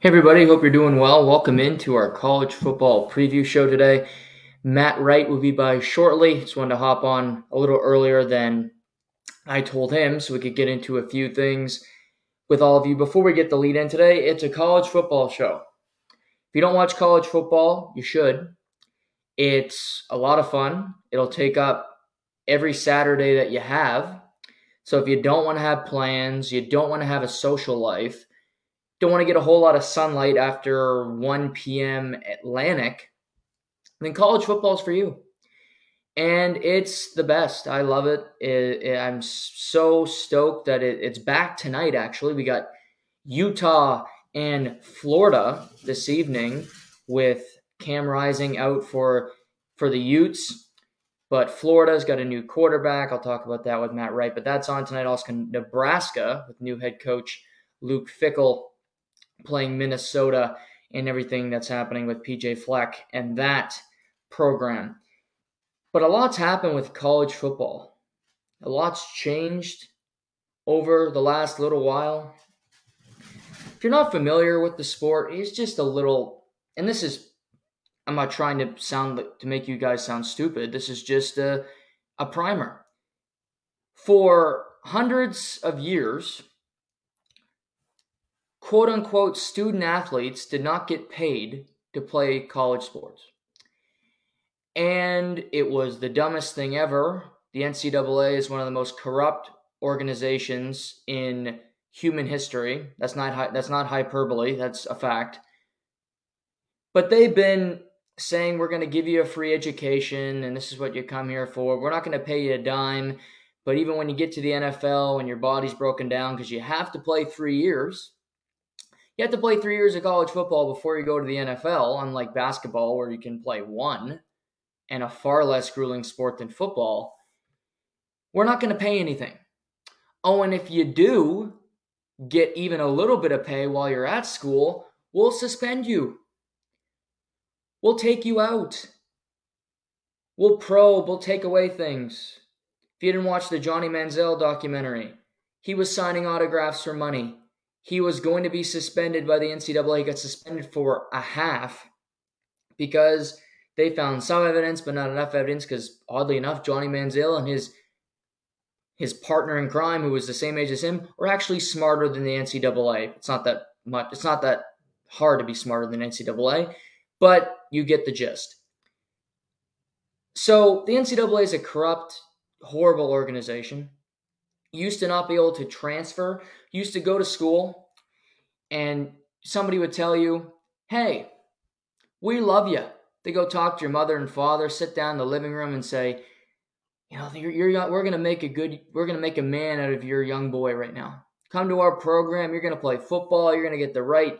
Hey everybody, hope you're doing well. Welcome into our college football preview show today. Matt Wright will be by shortly. Just wanted to hop on a little earlier than I told him so we could get into a few things with all of you. Before we get the lead in today, it's a college football show. If you don't watch college football, you should. It's a lot of fun. It'll take up every Saturday that you have. So if you don't want to have plans, you don't want to have a social life, don't want to get a whole lot of sunlight after 1 p.m. Atlantic, then college football is for you. And it's the best. I love it. it, it I'm so stoked that it, it's back tonight, actually. We got Utah and Florida this evening with Cam Rising out for for the Utes. But Florida's got a new quarterback. I'll talk about that with Matt Wright. But that's on tonight. Also, Nebraska with new head coach Luke Fickell playing Minnesota and everything that's happening with PJ Fleck and that program. But a lot's happened with college football. A lot's changed over the last little while. If you're not familiar with the sport, it's just a little, and this is, I'm not trying to sound to make you guys sound stupid. This is just a, a primer. For hundreds of years, quote unquote student athletes did not get paid to play college sports. And it was the dumbest thing ever. The NCAA is one of the most corrupt organizations in human history. That's not that's not hyperbole, that's a fact. But they've been saying we're going to give you a free education and this is what you come here for. We're not going to pay you a dime. But even when you get to the NFL and your body's broken down because you have to play 3 years, you have to play three years of college football before you go to the NFL, unlike basketball, where you can play one and a far less grueling sport than football. We're not going to pay anything. Oh, and if you do get even a little bit of pay while you're at school, we'll suspend you. We'll take you out. We'll probe, we'll take away things. If you didn't watch the Johnny Manziel documentary, he was signing autographs for money he was going to be suspended by the NCAA. He got suspended for a half because they found some evidence, but not enough evidence. Because oddly enough, Johnny Manziel and his his partner in crime, who was the same age as him, were actually smarter than the NCAA. It's not that much. It's not that hard to be smarter than NCAA, but you get the gist. So the NCAA is a corrupt, horrible organization used to not be able to transfer, used to go to school and somebody would tell you, hey, we love you. They go talk to your mother and father, sit down in the living room and say, you know, you're, you're we're going to make a good, we're going to make a man out of your young boy right now. Come to our program. You're going to play football. You're going to get the right,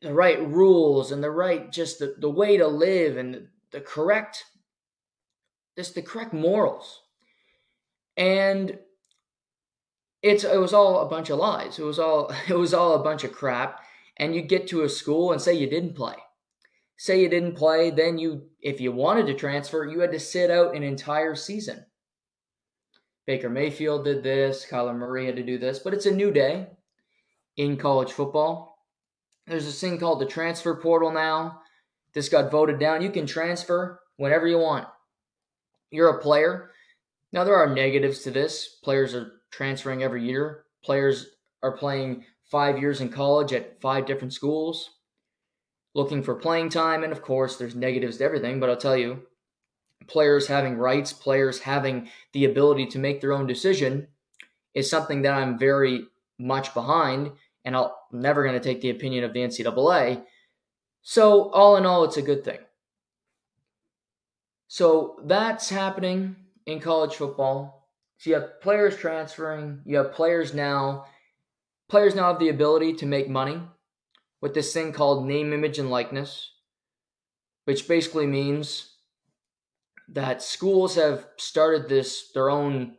the right rules and the right, just the, the way to live and the, the correct, just the correct morals. And it's it was all a bunch of lies. It was all it was all a bunch of crap. And you get to a school and say you didn't play. Say you didn't play, then you if you wanted to transfer, you had to sit out an entire season. Baker Mayfield did this, Kyler Murray had to do this, but it's a new day in college football. There's this thing called the transfer portal now. This got voted down. You can transfer whenever you want. You're a player. Now there are negatives to this. Players are transferring every year. Players are playing five years in college at five different schools, looking for playing time. And of course, there's negatives to everything, but I'll tell you, players having rights, players having the ability to make their own decision is something that I'm very much behind. And I'm never going to take the opinion of the NCAA. So, all in all, it's a good thing. So, that's happening in college football. So you have players transferring, you have players now. Players now have the ability to make money with this thing called name, image, and likeness, which basically means that schools have started this their own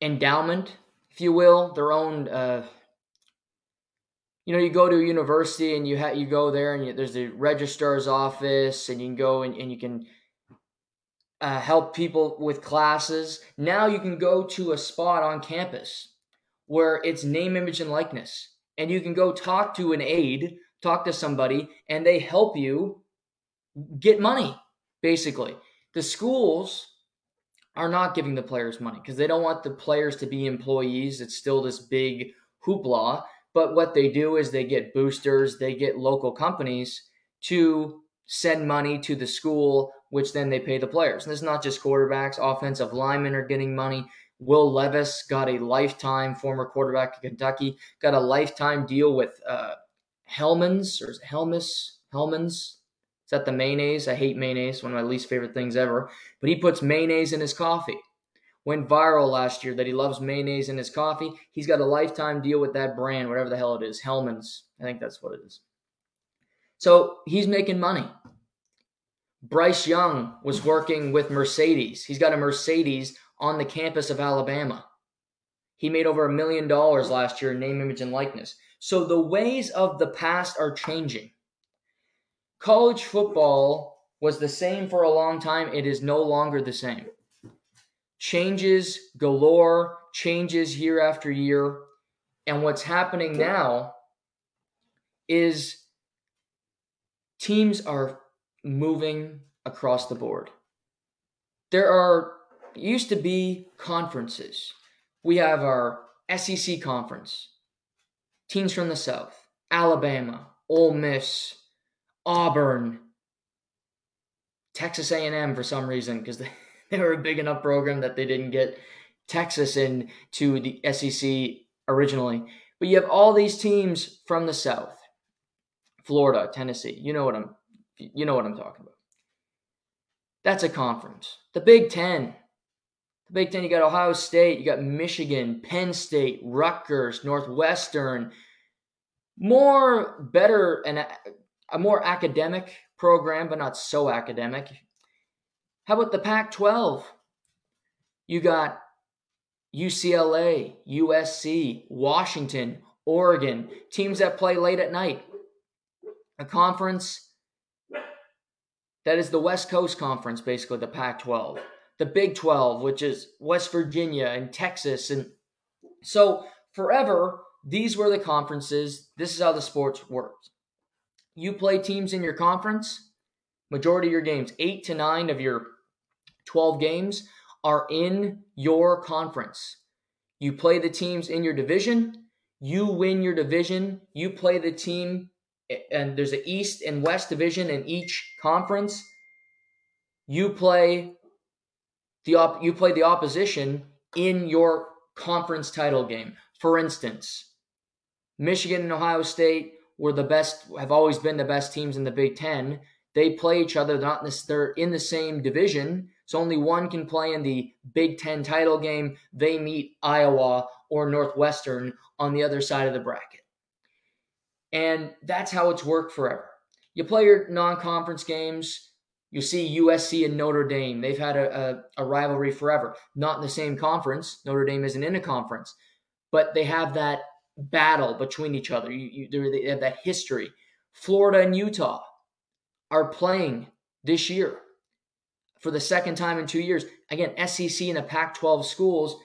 endowment, if you will, their own. Uh, you know, you go to a university and you ha- you go there and you, there's the registrar's office, and you can go and, and you can uh, help people with classes. Now you can go to a spot on campus where it's name, image, and likeness. and you can go talk to an aide, talk to somebody, and they help you get money, basically. The schools are not giving the players money because they don't want the players to be employees. It's still this big hoopla. But what they do is they get boosters, they get local companies to send money to the school, which then they pay the players. And is not just quarterbacks, offensive linemen are getting money. Will Levis got a lifetime, former quarterback of Kentucky, got a lifetime deal with uh, Hellmann's or Helmus, Hellmann's. Is that the mayonnaise? I hate mayonnaise, one of my least favorite things ever. But he puts mayonnaise in his coffee. Went viral last year that he loves mayonnaise in his coffee. He's got a lifetime deal with that brand, whatever the hell it is. Hellmann's. I think that's what it is. So he's making money. Bryce Young was working with Mercedes. He's got a Mercedes on the campus of Alabama. He made over a million dollars last year in name, image, and likeness. So the ways of the past are changing. College football was the same for a long time. It is no longer the same. Changes galore, changes year after year. And what's happening now is teams are moving across the board. There are used to be conferences. We have our SEC conference, teams from the South, Alabama, Ole Miss, Auburn, Texas A&M for some reason because they, they were a big enough program that they didn't get Texas into the SEC originally. But you have all these teams from the South, Florida, Tennessee. You know what I'm you know what I'm talking about. That's a conference. The Big Ten. The Big Ten, you got Ohio State, you got Michigan, Penn State, Rutgers, Northwestern. More better and a, more academic program, but not so academic. How about the Pac 12? You got UCLA, USC, Washington, Oregon, teams that play late at night. A conference that is the West Coast Conference, basically the Pac 12. The Big 12, which is West Virginia and Texas. And so forever, these were the conferences. This is how the sports worked. You play teams in your conference, majority of your games, eight to nine of your 12 games are in your conference. You play the teams in your division, you win your division, you play the team and there's an East and West division in each conference. You play the op- you play the opposition in your conference title game. For instance, Michigan and Ohio State were the best have always been the best teams in the Big 10. They play each other, they're not in they're in the same division. So only one can play in the Big 10 title game. They meet Iowa or Northwestern on the other side of the bracket. And that's how it's worked forever. You play your non conference games. You see USC and Notre Dame. They've had a, a, a, rivalry forever. Not in the same conference. Notre Dame isn't in a conference, but they have that battle between each other. You, you, they have that history. Florida and Utah are playing this year for the second time in two years. Again, SEC and the Pac 12 schools.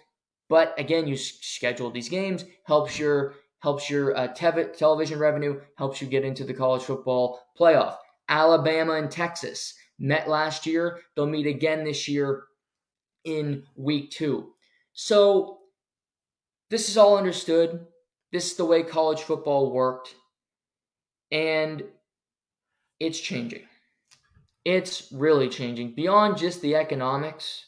But again, you schedule these games, helps your helps your uh, te- television revenue, helps you get into the college football playoff. Alabama and Texas met last year. They'll meet again this year in week two. So this is all understood. This is the way college football worked. And it's changing. It's really changing beyond just the economics,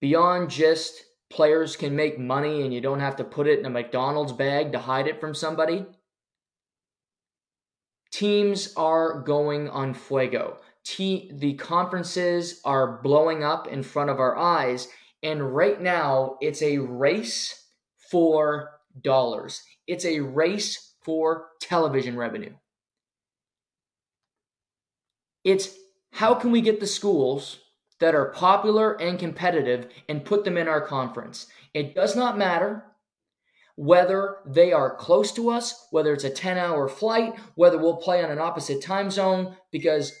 beyond just players can make money and you don't have to put it in a McDonald's bag to hide it from somebody. Teams are going on fuego. Te- the conferences are blowing up in front of our eyes. And right now, it's a race for dollars. It's a race for television revenue. It's how can we get the schools that are popular and competitive and put them in our conference. It does not matter whether they are close to us, whether it's a 10 hour flight, whether we'll play on an opposite time zone, because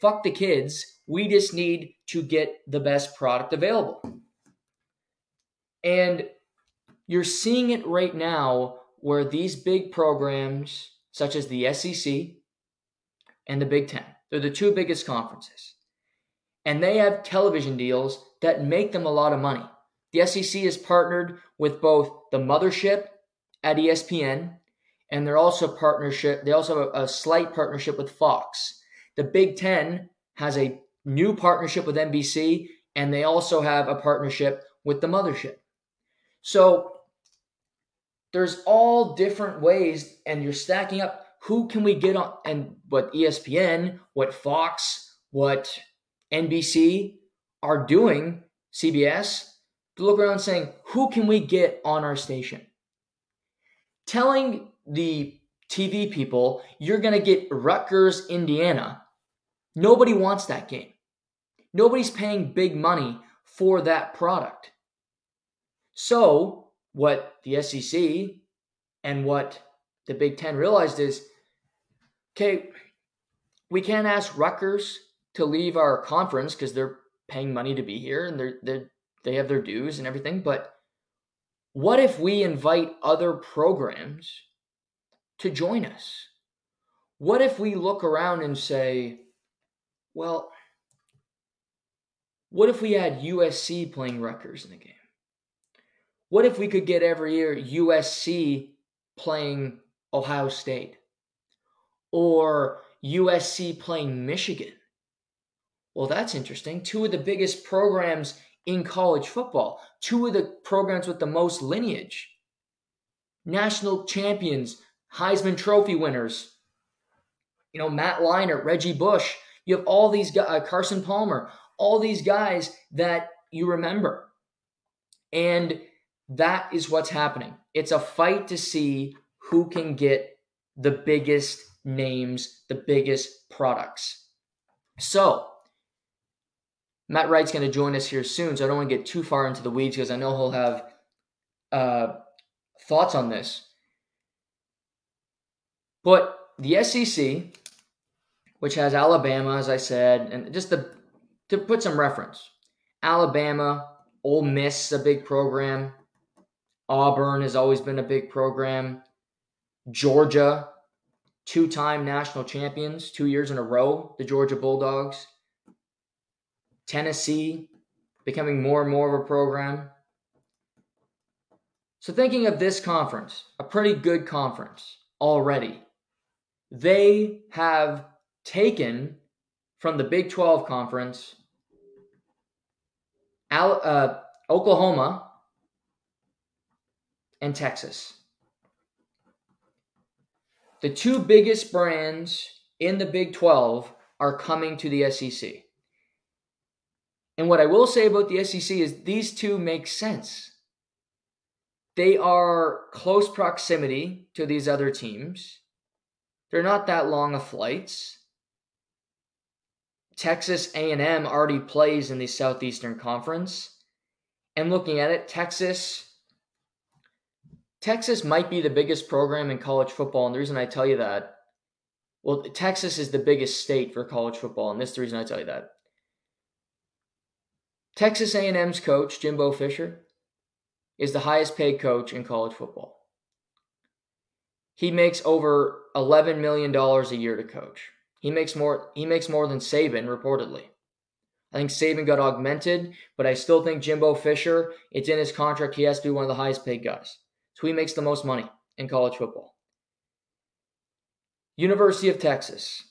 fuck the kids. We just need to get the best product available. And you're seeing it right now where these big programs, such as the SEC and the Big Ten, they're the two biggest conferences, and they have television deals that make them a lot of money. The SEC is partnered with both the mothership at ESPN, and they're also partnership. They also have a, a slight partnership with Fox. The Big Ten has a new partnership with NBC, and they also have a partnership with the mothership. So there's all different ways, and you're stacking up. Who can we get on? And what ESPN, what Fox, what NBC are doing, CBS, to look around saying, who can we get on our station? Telling the TV people, you're going to get Rutgers, Indiana. Nobody wants that game. Nobody's paying big money for that product. So, what the SEC and what the Big Ten realized is okay, we can't ask Rutgers to leave our conference because they're paying money to be here and they're, they're, they have their dues and everything. But what if we invite other programs to join us? What if we look around and say, well, what if we had USC playing Rutgers in the game? What if we could get every year USC playing Ohio State or USC playing Michigan? Well, that's interesting. Two of the biggest programs in college football, two of the programs with the most lineage, national champions, Heisman Trophy winners. You know, Matt Leinart, Reggie Bush. You have all these guys, uh, Carson Palmer, all these guys that you remember. And that is what's happening. It's a fight to see who can get the biggest names, the biggest products. So, Matt Wright's going to join us here soon, so I don't want to get too far into the weeds because I know he'll have uh, thoughts on this. But the SEC, which has Alabama, as I said, and just the, to put some reference, Alabama, Ole Miss, a big program. Auburn has always been a big program. Georgia, two time national champions, two years in a row, the Georgia Bulldogs. Tennessee, becoming more and more of a program. So, thinking of this conference, a pretty good conference already, they have taken from the Big 12 conference uh, Oklahoma and Texas. The two biggest brands in the Big 12 are coming to the SEC. And what I will say about the SEC is these two make sense. They are close proximity to these other teams. They're not that long of flights. Texas A&M already plays in the Southeastern Conference. And looking at it, Texas Texas might be the biggest program in college football, and the reason I tell you that, well, Texas is the biggest state for college football, and this is the reason I tell you that. Texas A&M's coach, Jimbo Fisher, is the highest paid coach in college football. He makes over $11 million a year to coach. He makes more he makes more than Saban reportedly. I think Saban got augmented, but I still think Jimbo Fisher, it's in his contract he has to be one of the highest paid guys. So he makes the most money in college football. University of Texas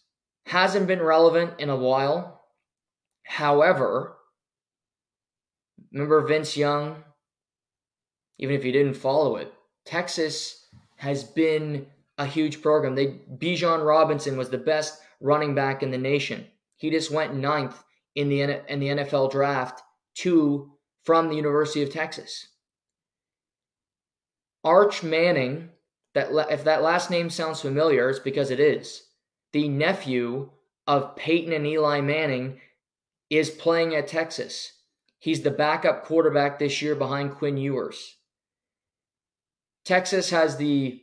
hasn't been relevant in a while. However, Remember Vince Young? Even if you didn't follow it, Texas has been a huge program. They Bijan Robinson was the best running back in the nation. He just went ninth in the in the NFL draft to from the University of Texas. Arch Manning, that if that last name sounds familiar, it's because it is. The nephew of Peyton and Eli Manning is playing at Texas. He's the backup quarterback this year behind Quinn Ewers. Texas has the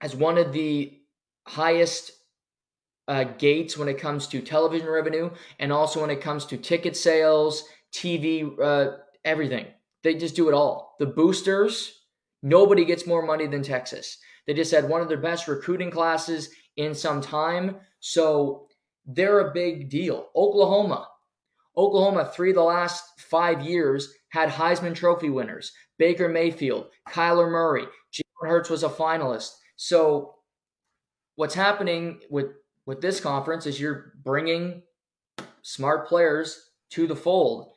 has one of the highest uh, gates when it comes to television revenue and also when it comes to ticket sales, TV, uh, everything. They just do it all. The boosters, Nobody gets more money than Texas. They just had one of their best recruiting classes in some time. So they're a big deal. Oklahoma. Oklahoma, three of the last five years, had Heisman Trophy winners Baker Mayfield, Kyler Murray, Jalen Hurts was a finalist. So what's happening with with this conference is you're bringing smart players to the fold.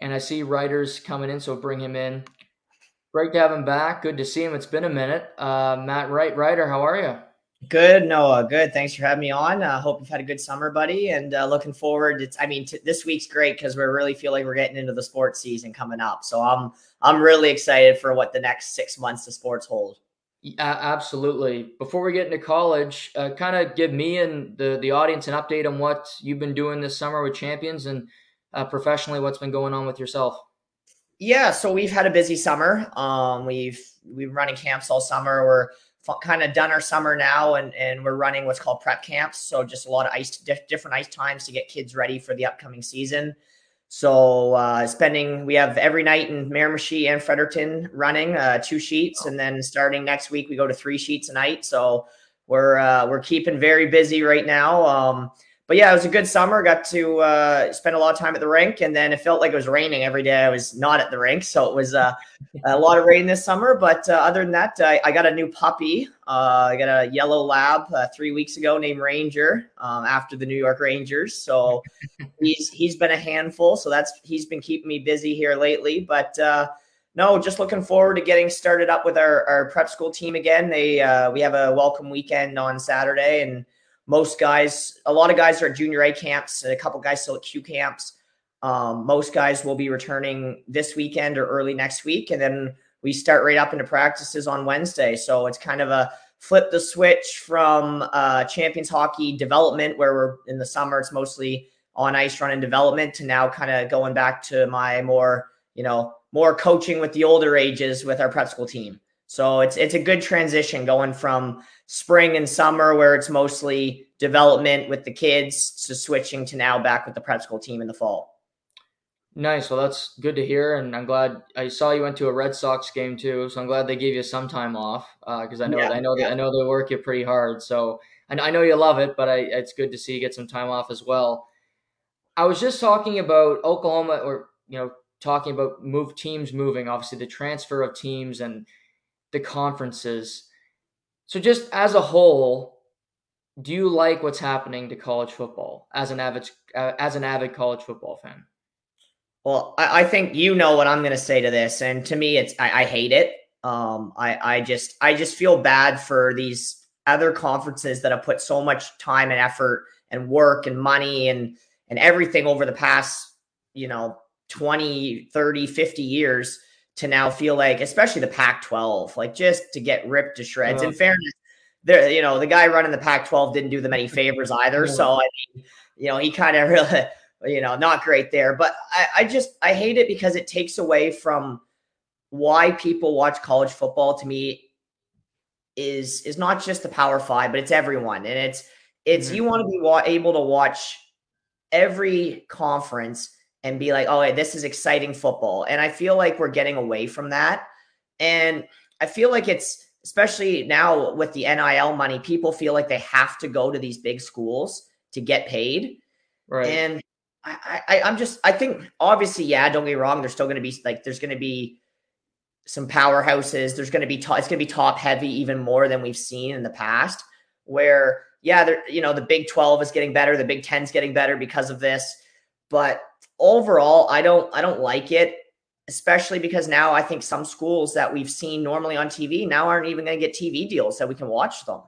And I see writers coming in, so bring him in. Great to have him back. Good to see him. It's been a minute. Uh, Matt Wright, writer, how are you? Good, Noah. Good. Thanks for having me on. I uh, hope you've had a good summer, buddy, and uh, looking forward. It's, I mean, t- this week's great because we really feel like we're getting into the sports season coming up. So I'm, I'm really excited for what the next six months of sports hold. Yeah, absolutely. Before we get into college, uh, kind of give me and the the audience an update on what you've been doing this summer with Champions and uh, professionally, what's been going on with yourself. Yeah, so we've had a busy summer. Um, we've we've running camps all summer. We're kind of done our summer now and, and we're running what's called prep camps. So just a lot of ice, different ice times to get kids ready for the upcoming season. So uh, spending, we have every night in Miramichi and Fredericton running uh, two sheets, and then starting next week we go to three sheets a night. So we're uh, we're keeping very busy right now. Um, but yeah, it was a good summer. Got to uh, spend a lot of time at the rink, and then it felt like it was raining every day. I was not at the rink, so it was uh, a lot of rain this summer. But uh, other than that, I, I, got a new puppy. Uh, I got a yellow lab uh, three weeks ago named Ranger um, after the New York Rangers. So he's he's been a handful. So that's he's been keeping me busy here lately. But uh, no, just looking forward to getting started up with our, our prep school team again. They we have a welcome weekend on Saturday and most guys, a lot of guys are at junior A camps, a couple guys still at Q camps. Um, most guys will be returning this weekend or early next week, and then we start right up into practices on Wednesday. So it's kind of a flip the switch from uh, champions hockey development, where we're in the summer, it's mostly on ice running development, to now kind of going back to my more, you know, more coaching with the older ages with our prep school team. So it's it's a good transition going from spring and summer where it's mostly development with the kids to switching to now back with the prep school team in the fall. Nice. Well, that's good to hear, and I'm glad I saw you went to a Red Sox game too. So I'm glad they gave you some time off because uh, I know yeah, I know yeah. I know they work you pretty hard. So and I know you love it, but I, it's good to see you get some time off as well. I was just talking about Oklahoma, or you know, talking about move teams moving. Obviously, the transfer of teams and the conferences. So, just as a whole, do you like what's happening to college football as an avid uh, as an avid college football fan? Well, I, I think you know what I'm going to say to this, and to me, it's I, I hate it. Um, I I just I just feel bad for these other conferences that have put so much time and effort and work and money and and everything over the past you know 20 30 50 years to now feel like, especially the Pac 12, like just to get ripped to shreds. Uh, In fairness, there, you know, the guy running the Pac 12 didn't do them any favors either. So, I mean, you know, he kind of really, you know, not great there. But I, I just, I hate it because it takes away from why people watch college football to me is is not just the power five but it's everyone and it's it's mm-hmm. you want to be wa- able to watch every conference and be like, oh, this is exciting football. And I feel like we're getting away from that. And I feel like it's, especially now with the NIL money, people feel like they have to go to these big schools to get paid. Right. And I, I, I'm just, I think obviously, yeah, don't get me wrong. There's still going to be like, there's going to be some powerhouses. There's going to be, top, it's going to be top heavy even more than we've seen in the past where, yeah, there, you know, the Big 12 is getting better. The Big 10 is getting better because of this. But overall, I don't I don't like it, especially because now I think some schools that we've seen normally on TV now aren't even going to get TV deals that we can watch them.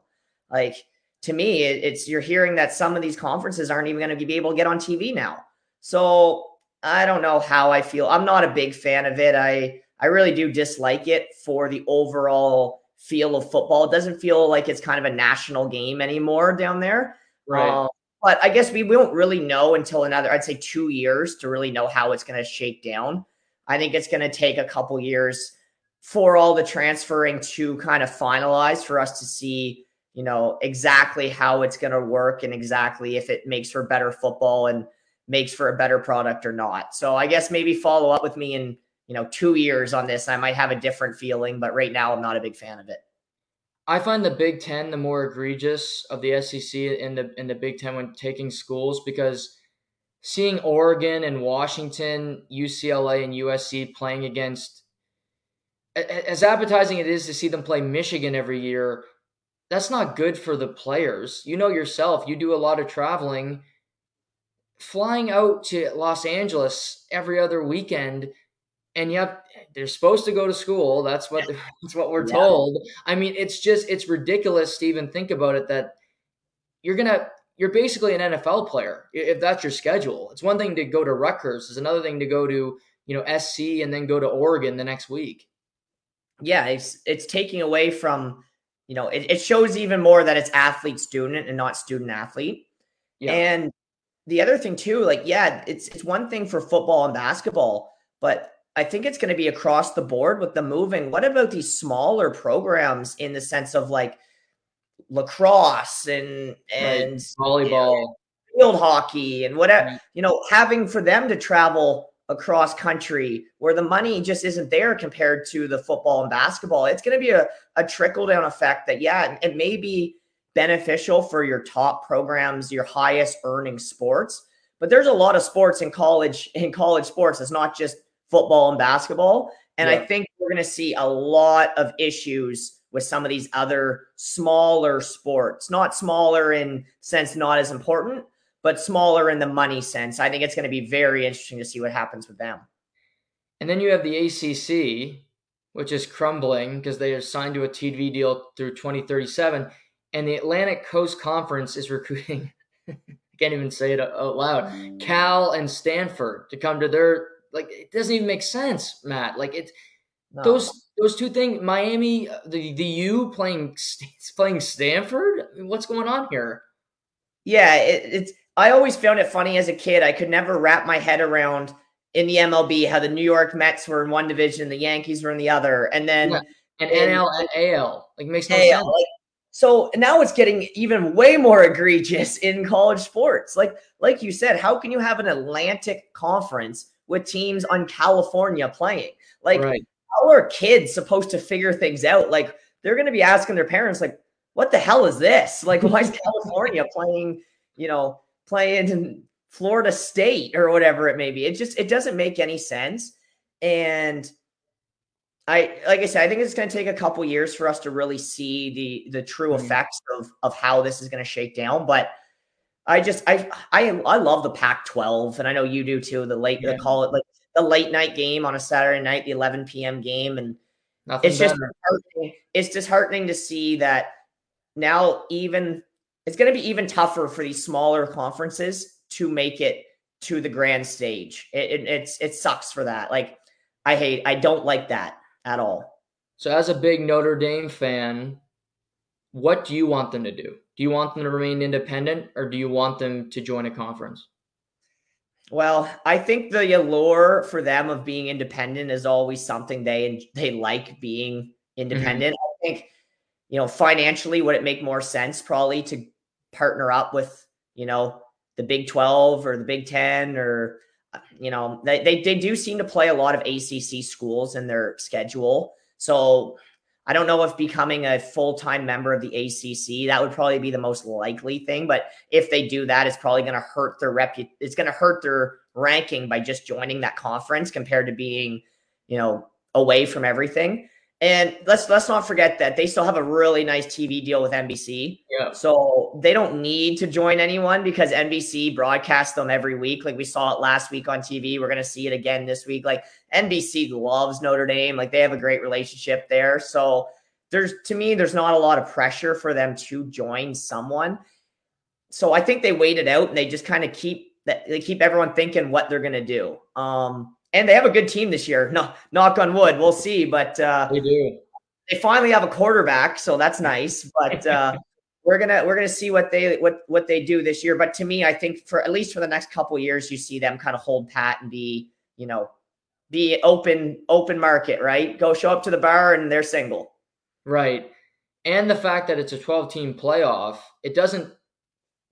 Like to me, it, it's you're hearing that some of these conferences aren't even going to be able to get on TV now. So I don't know how I feel. I'm not a big fan of it. I I really do dislike it for the overall feel of football. It doesn't feel like it's kind of a national game anymore down there. Right. Um, but I guess we won't really know until another, I'd say two years to really know how it's going to shake down. I think it's going to take a couple years for all the transferring to kind of finalize for us to see, you know, exactly how it's going to work and exactly if it makes for better football and makes for a better product or not. So I guess maybe follow up with me in, you know, two years on this, I might have a different feeling. But right now, I'm not a big fan of it. I find the Big Ten the more egregious of the SEC in the the Big Ten when taking schools because seeing Oregon and Washington, UCLA and USC playing against as appetizing it is to see them play Michigan every year, that's not good for the players. You know yourself, you do a lot of traveling. Flying out to Los Angeles every other weekend and yet they're supposed to go to school. That's what that's what we're yeah. told. I mean, it's just it's ridiculous to even think about it that you're gonna you're basically an NFL player if that's your schedule. It's one thing to go to Rutgers. It's another thing to go to you know SC and then go to Oregon the next week. Yeah, it's it's taking away from you know it, it shows even more that it's athlete student and not student athlete. Yeah. And the other thing too, like yeah, it's it's one thing for football and basketball, but I think it's going to be across the board with the moving. What about these smaller programs in the sense of like lacrosse and and right. volleyball, you know, field hockey and whatever, right. you know, having for them to travel across country where the money just isn't there compared to the football and basketball. It's going to be a, a trickle down effect that, yeah, it may be beneficial for your top programs, your highest earning sports, but there's a lot of sports in college, in college sports. It's not just football and basketball. And yeah. I think we're going to see a lot of issues with some of these other smaller sports, not smaller in sense, not as important, but smaller in the money sense. I think it's going to be very interesting to see what happens with them. And then you have the ACC, which is crumbling because they are signed to a TV deal through 2037. And the Atlantic Coast Conference is recruiting, I can't even say it out loud, mm. Cal and Stanford to come to their like it doesn't even make sense, Matt. Like it, no. those those two things. Miami, the the U playing playing Stanford. I mean, what's going on here? Yeah, it, it's. I always found it funny as a kid. I could never wrap my head around in the MLB how the New York Mets were in one division, the Yankees were in the other, and then yeah. and NL and AL. Like makes no AL, sense. Like, so now it's getting even way more egregious in college sports. Like like you said, how can you have an Atlantic Conference with teams on California playing. Like, right. how are kids supposed to figure things out? Like, they're going to be asking their parents, like, what the hell is this? Like, why is California playing, you know, playing in Florida State or whatever it may be? It just, it doesn't make any sense. And I, like I said, I think it's going to take a couple years for us to really see the the true mm-hmm. effects of of how this is going to shake down. But I just I I I love the Pac-12, and I know you do too. The late yeah. they call it like the late night game on a Saturday night, the 11 p.m. game, and Nothing it's just it's disheartening to see that now even it's going to be even tougher for these smaller conferences to make it to the grand stage. It, it it's it sucks for that. Like I hate I don't like that at all. So as a big Notre Dame fan, what do you want them to do? Do you want them to remain independent or do you want them to join a conference? Well, I think the allure for them of being independent is always something they they like being independent. Mm-hmm. I think you know financially would it make more sense probably to partner up with you know the Big 12 or the Big 10 or you know they, they, they do seem to play a lot of ACC schools in their schedule. So I don't know if becoming a full time member of the ACC that would probably be the most likely thing. But if they do that, it's probably going to hurt their rep. It's going to hurt their ranking by just joining that conference compared to being, you know, away from everything. And let's let's not forget that they still have a really nice TV deal with NBC. Yeah. So they don't need to join anyone because NBC broadcasts them every week. Like we saw it last week on TV. We're gonna see it again this week. Like NBC loves Notre Dame. Like they have a great relationship there. So there's to me, there's not a lot of pressure for them to join someone. So I think they waited out and they just kind of keep that they keep everyone thinking what they're gonna do. Um, and they have a good team this year. No, knock on wood, we'll see. But uh, they do. They finally have a quarterback, so that's nice. But uh, we're gonna we're gonna see what they what what they do this year. But to me, I think for at least for the next couple years, you see them kind of hold pat and be you know be open open market, right? Go show up to the bar and they're single, right? And the fact that it's a twelve team playoff, it doesn't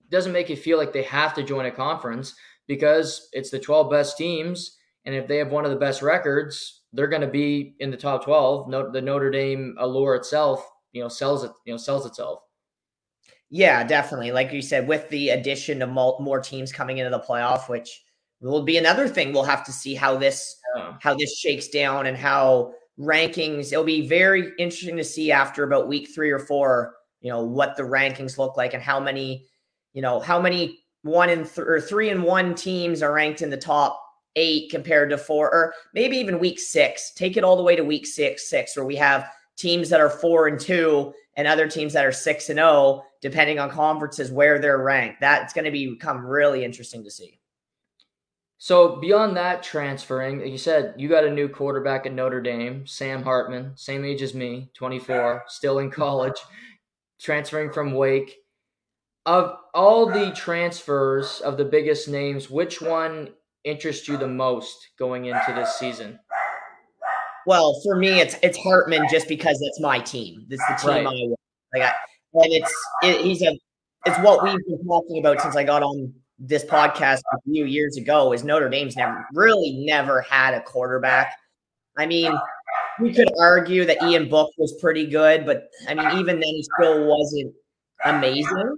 doesn't make it feel like they have to join a conference because it's the twelve best teams and if they have one of the best records, they're going to be in the top 12. No, the Notre Dame allure itself, you know, sells it, you know, sells itself. Yeah, definitely. Like you said, with the addition of more teams coming into the playoff, which will be another thing we'll have to see how this yeah. how this shakes down and how rankings. It'll be very interesting to see after about week three or four, you know, what the rankings look like and how many, you know, how many one and th- or three and one teams are ranked in the top eight compared to four, or maybe even week six. Take it all the way to week six, six, where we have teams that are four and two and other teams that are six and zero, oh, depending on conferences where they're ranked. That's going to become really interesting to see. So beyond that transferring, you said you got a new quarterback at Notre Dame, Sam Hartman, same age as me, 24, still in college, transferring from Wake. Of all the transfers of the biggest names, which one interests you the most going into this season? Well, for me, it's it's Hartman just because it's my team. It's the team right. I want. Like, I, and it's it, he's a it's what we've been talking about since I got on this podcast a few years ago. Is Notre Dame's never really never had a quarterback. I mean, we could argue that Ian Book was pretty good, but I mean, even then, he still wasn't amazing.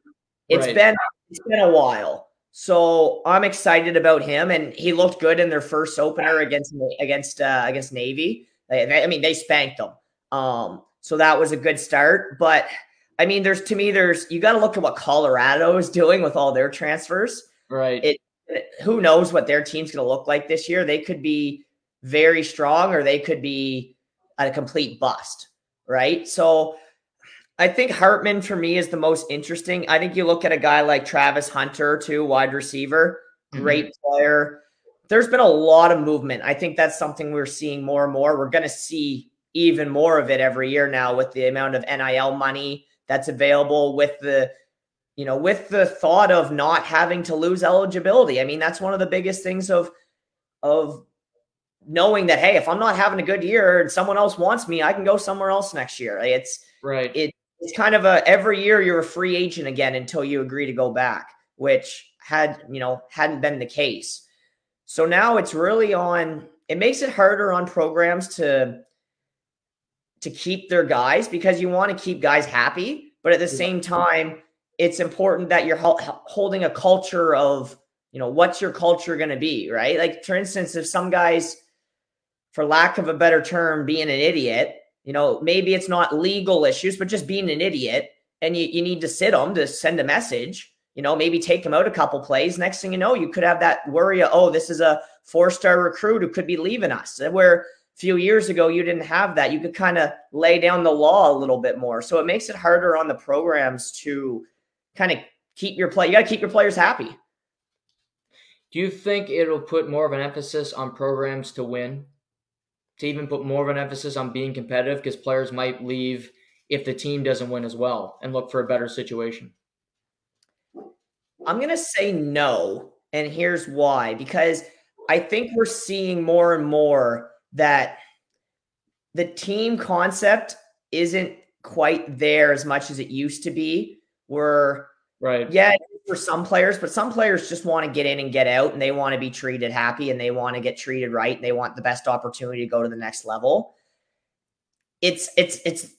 It's right. been it's been a while. So I'm excited about him, and he looked good in their first opener against against uh, against Navy. I mean, they spanked them. Um, so that was a good start. But I mean, there's to me, there's you got to look at what Colorado is doing with all their transfers. Right. It, it who knows what their team's going to look like this year? They could be very strong, or they could be a complete bust. Right. So I think Hartman for me is the most interesting. I think you look at a guy like Travis Hunter, too, wide receiver, mm-hmm. great mm-hmm. player. There's been a lot of movement. I think that's something we're seeing more and more. We're going to see even more of it every year now with the amount of NIL money that's available with the you know with the thought of not having to lose eligibility. I mean, that's one of the biggest things of of knowing that hey, if I'm not having a good year and someone else wants me, I can go somewhere else next year. It's right. It it's kind of a every year you're a free agent again until you agree to go back, which had, you know, hadn't been the case. So now it's really on it makes it harder on programs to to keep their guys because you want to keep guys happy, but at the same time it's important that you're holding a culture of, you know, what's your culture going to be, right? Like for instance, if some guys for lack of a better term being an idiot you know, maybe it's not legal issues, but just being an idiot and you, you need to sit them to send a message, you know, maybe take them out a couple plays. Next thing you know, you could have that worry of, oh, this is a four star recruit who could be leaving us. Where a few years ago, you didn't have that. You could kind of lay down the law a little bit more. So it makes it harder on the programs to kind of keep your play. You got to keep your players happy. Do you think it'll put more of an emphasis on programs to win to even put more of an emphasis on being competitive because players might leave if the team doesn't win as well and look for a better situation? I'm going to say no. And here's why because I think we're seeing more and more that the team concept isn't quite there as much as it used to be. We're right. Yeah, for some players, but some players just want to get in and get out and they want to be treated happy and they want to get treated right and they want the best opportunity to go to the next level. It's it's it's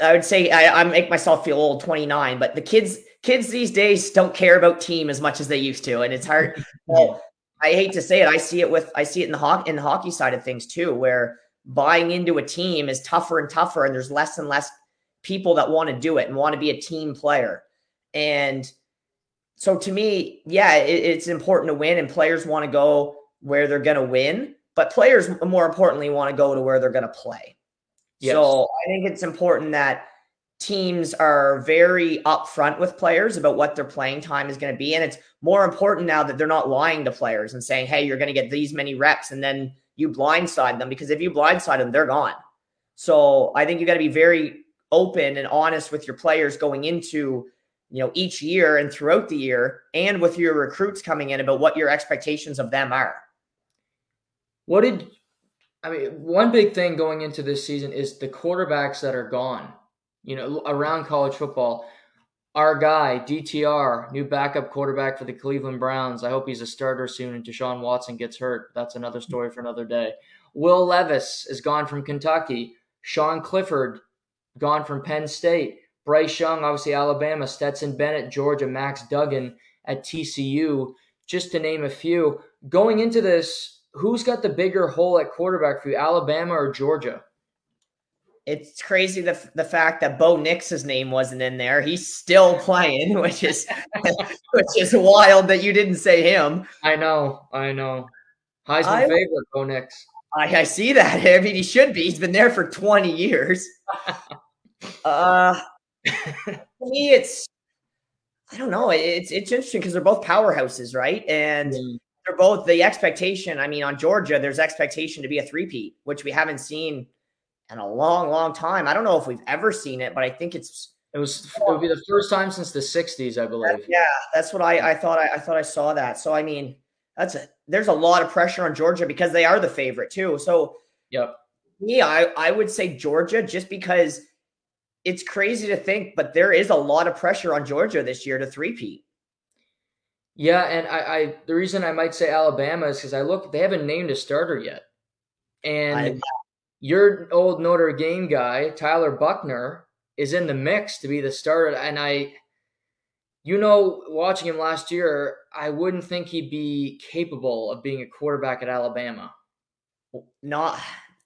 I would say I, I make myself feel old 29, but the kids kids these days don't care about team as much as they used to. And it's hard. well, I hate to say it. I see it with I see it in the hockey in the hockey side of things too, where buying into a team is tougher and tougher, and there's less and less people that want to do it and want to be a team player. And so to me, yeah, it, it's important to win, and players want to go where they're going to win, but players, more importantly, want to go to where they're going to play. Yes. So I think it's important that teams are very upfront with players about what their playing time is going to be. And it's more important now that they're not lying to players and saying, hey, you're going to get these many reps, and then you blindside them because if you blindside them, they're gone. So I think you got to be very open and honest with your players going into you know, each year and throughout the year and with your recruits coming in about what your expectations of them are. What did I mean, one big thing going into this season is the quarterbacks that are gone, you know, around college football. Our guy, DTR, new backup quarterback for the Cleveland Browns. I hope he's a starter soon and Deshaun Watson gets hurt. That's another story for another day. Will Levis is gone from Kentucky. Sean Clifford gone from Penn State. Bryce Young, obviously Alabama. Stetson Bennett, Georgia. Max Duggan at TCU, just to name a few. Going into this, who's got the bigger hole at quarterback for you, Alabama or Georgia? It's crazy the the fact that Bo Nix's name wasn't in there. He's still playing, which is which is wild that you didn't say him. I know, I know. Heisman I, favorite, Bo Nix. I, I see that. I mean, he should be. He's been there for twenty years. uh, to me, it's I don't know. It's it's interesting because they're both powerhouses, right? And mm. they're both the expectation. I mean, on Georgia, there's expectation to be a three-peat, which we haven't seen in a long, long time. I don't know if we've ever seen it, but I think it's it was it would be the first time since the '60s, I believe. Yeah, that's what I I thought. I, I thought I saw that. So I mean, that's a, there's a lot of pressure on Georgia because they are the favorite too. So yep. Me, I I would say Georgia just because it's crazy to think, but there is a lot of pressure on Georgia this year to three-peat. Yeah, and I, I the reason I might say Alabama is because I look they haven't named a starter yet, and I, your old Notre Dame guy Tyler Buchner is in the mix to be the starter, and I, you know, watching him last year, I wouldn't think he'd be capable of being a quarterback at Alabama. Not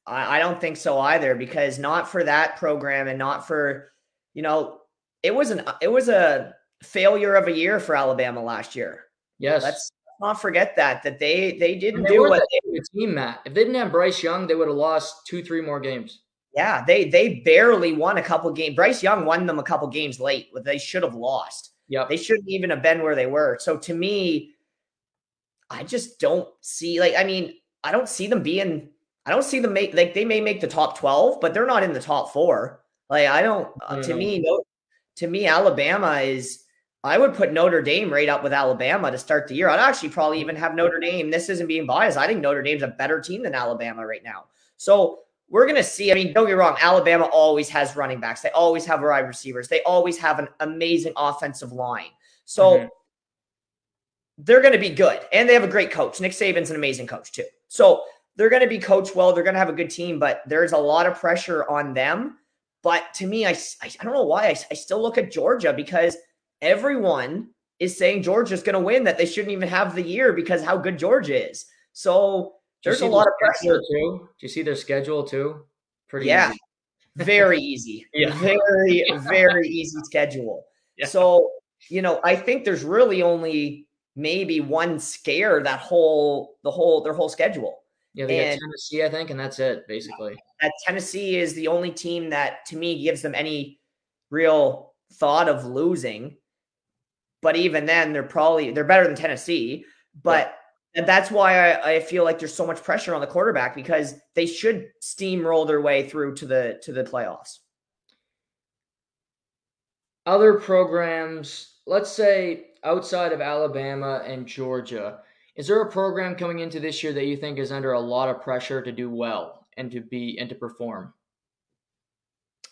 I, don't think so either because not for that program and not for, you know, it was an it was a failure of a year for Alabama last year. Yes. Let's not forget that that they they didn't they do what they team Matt. If they didn't have Bryce Young, they would have lost two, three more games. Yeah, they they barely won a couple games. Bryce Young won them a couple games late, but they should have lost. Yeah, they shouldn't even have been where they were. So to me, I just don't see like I mean I don't see them being I don't see them make like they may make the top 12, but they're not in the top four. Like I don't uh, to me, no, to me, Alabama is I would put Notre Dame right up with Alabama to start the year. I'd actually probably even have Notre Dame. This isn't being biased. I think Notre Dame's a better team than Alabama right now. So we're going to see. I mean, don't get wrong. Alabama always has running backs. They always have wide receivers. They always have an amazing offensive line. So mm-hmm. they're going to be good. And they have a great coach. Nick Saban's an amazing coach, too. So they're going to be coached well. They're going to have a good team, but there's a lot of pressure on them. But to me, I, I, I don't know why I, I still look at Georgia because everyone is saying Georgia's going to win, that they shouldn't even have the year because how good Georgia is. So there's a lot of pressure. Too? Do you see their schedule too? Pretty yeah. Easy. very easy. yeah. Very, very easy schedule. Yeah. So, you know, I think there's really only maybe one scare that whole the whole their whole schedule. Yeah, they and, Tennessee, I think, and that's it basically. That Tennessee is the only team that to me gives them any real thought of losing. But even then, they're probably they're better than Tennessee. But yeah. and that's why I, I feel like there's so much pressure on the quarterback because they should steamroll their way through to the to the playoffs. Other programs, let's say outside of Alabama and Georgia, is there a program coming into this year that you think is under a lot of pressure to do well and to be and to perform?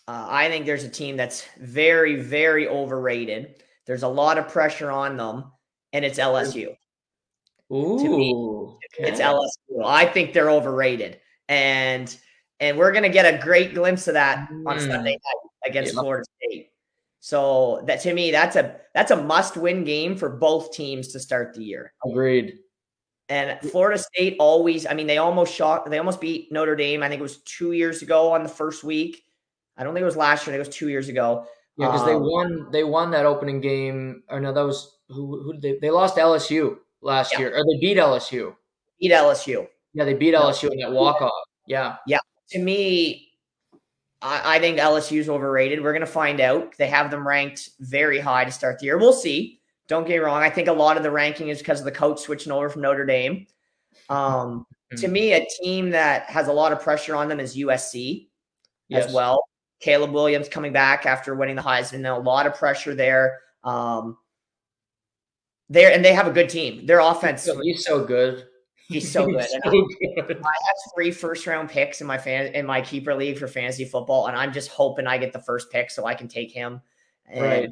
Uh, I think there's a team that's very, very overrated. There's a lot of pressure on them, and it's LSU. Ooh, me, okay. it's LSU. I think they're overrated, and and we're gonna get a great glimpse of that mm. on Sunday night against yeah. Florida State. So that to me, that's a that's a must-win game for both teams to start the year. Agreed. And Florida State always, I mean, they almost shot, they almost beat Notre Dame. I think it was two years ago on the first week. I don't think it was last year. I think it was two years ago. Yeah, because um, they won, they won that opening game. Or no, that was who? Who did they? They lost LSU last yeah. year, or they beat LSU. Beat LSU. Yeah, they beat LSU in that walk off. Yeah, yeah. To me, I, I think LSU is overrated. We're gonna find out. They have them ranked very high to start the year. We'll see. Don't get me wrong. I think a lot of the ranking is because of the coach switching over from Notre Dame. Um, mm-hmm. To me, a team that has a lot of pressure on them is USC yes. as well. Caleb Williams coming back after winning the Heisman. A lot of pressure there. Um, there and they have a good team. Their offense. He's so good. He's so good. so I, good. I have three first round picks in my fan in my keeper league for fantasy football, and I'm just hoping I get the first pick so I can take him. And, right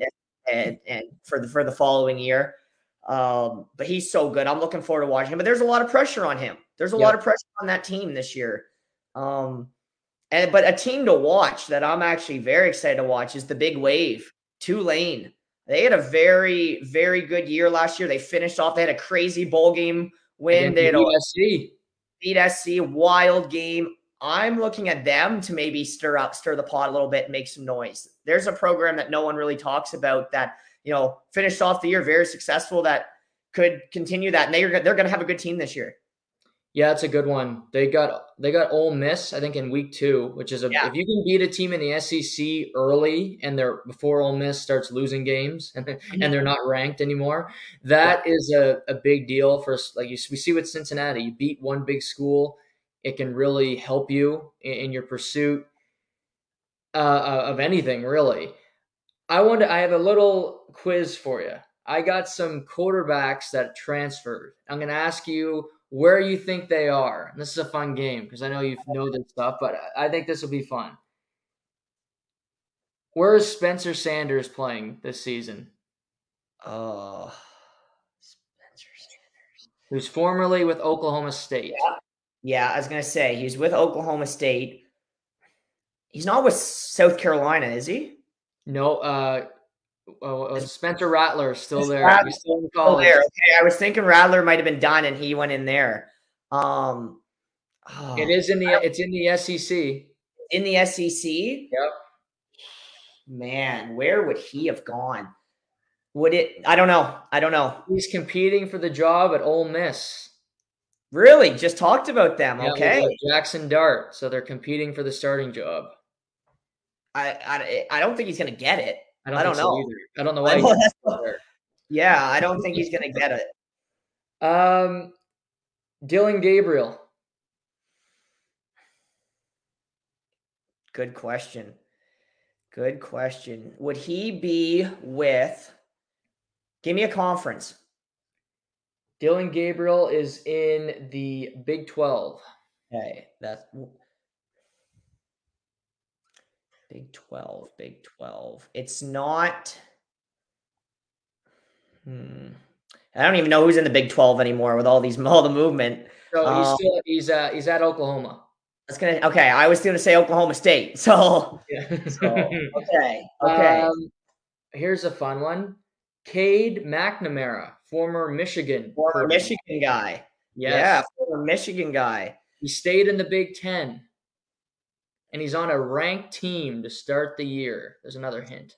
and and for the for the following year. Um, but he's so good. I'm looking forward to watching him. But there's a lot of pressure on him. There's a yep. lot of pressure on that team this year Um, and but a team to watch that I'm actually very excited to watch is the Big Wave, Tulane. They had a very, very good year last year. They finished off. They had a crazy bowl game win. They had a SC. beat SC, wild game. I'm looking at them to maybe stir up, stir the pot a little bit, and make some noise. There's a program that no one really talks about that you know finished off the year very successful that could continue that, and they're they're going to have a good team this year. Yeah, it's a good one. They got they got Ole Miss, I think, in week two, which is a Yeah. if you can beat a team in the SEC early and they're before Ole Miss starts losing games and, and they're not ranked anymore, that is a, a big deal for us. Like you, we see with Cincinnati, you beat one big school, it can really help you in, in your pursuit uh, uh, of anything, really. I want to, I have a little quiz for you. I got some quarterbacks that transferred. I'm going to ask you where you think they are. And this is a fun game because I know you know this stuff, but I think this will be fun. Where is Spencer Sanders playing this season? Oh, Spencer Sanders. Who's formerly with Oklahoma State? Yeah, I was gonna say he's with Oklahoma State. He's not with South Carolina, is he? No, uh, uh, uh, Spencer Rattler is still there. Still in Oh, college. there. Okay, I was thinking Rattler might have been done, and he went in there. Um, oh, It is in the it's in the SEC. in the SEC. Yep. Man, where would he have gone? Would it? I don't know. I don't know. He's competing for the job at Ole Miss. Really, just talked about them. Yeah, okay, uh, Jackson Dart. So they're competing for the starting job. I, I I don't think he's gonna get it. I don't, I don't so know. either. I don't know why. he know got that's- there. Yeah, I don't think he's gonna get it. Um, Dillon Gabriel. Good question. Good question. Would he be with? Give me a conference. Dillon Gabriel is in the Big 12. Okay, that's Big 12, Big 12. It's not Hmm. I don't even know who's in the Big 12 anymore with all these all the movement. So he's Um, still he's uh he's at Oklahoma. That's gonna okay. I was gonna say Oklahoma State. So Yeah. So, okay, okay. Um, here's a fun one. Cade McNamara, former Michigan. former. Michigan guy. Yes. Yeah, former Michigan guy. He stayed in the Big Ten. And he's on a ranked team to start the year. There's another hint.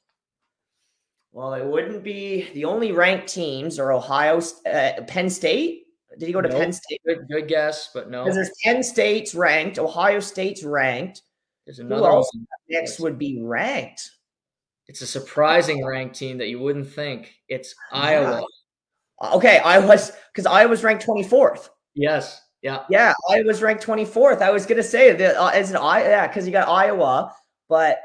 Well, it wouldn't be the only ranked teams are Ohio, uh, Penn State. Did he go to Nope. Penn State? Good good guess, but no. Because there's Penn State's ranked, Ohio State's ranked. There's Who another else one. next would be ranked? It's a surprising ranked team that you wouldn't think. It's Iowa. Okay, I was because I was ranked 24th. Yes. Yeah. Yeah, I was ranked 24th. I was gonna say that uh, is it I yeah because you got Iowa, but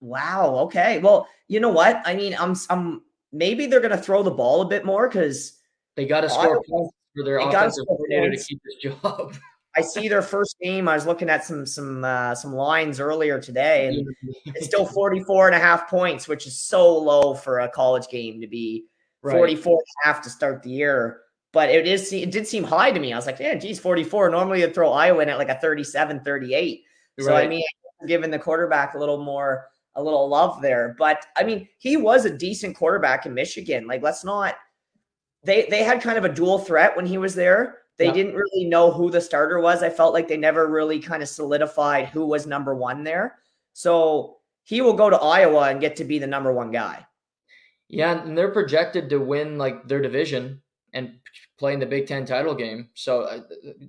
wow. Okay, well you know what? I mean, I'm I'm maybe they're gonna throw the ball a bit more because They got to score points for their offensive coordinator to keep his job. I see their first game. I was looking at some some uh, some lines earlier today, and it's still 44 and a half points, which is so low for a college game to be Right. 44 and a half to start the year. But it is it did seem high to me. I was like, yeah, geez, 44. Normally you'd throw Iowa in at like a 37, 38. So I mean, giving the quarterback a little more, a little love there. But I mean, he was a decent quarterback in Michigan. Like, let's not. They they had kind of a dual threat when he was there. They Yeah. didn't really know who the starter was. I felt like they never really kind of solidified who was number one there. So he will go to Iowa and get to be the number one guy. Yeah, and they're projected to win like their division and play in the Big Ten title game. So uh,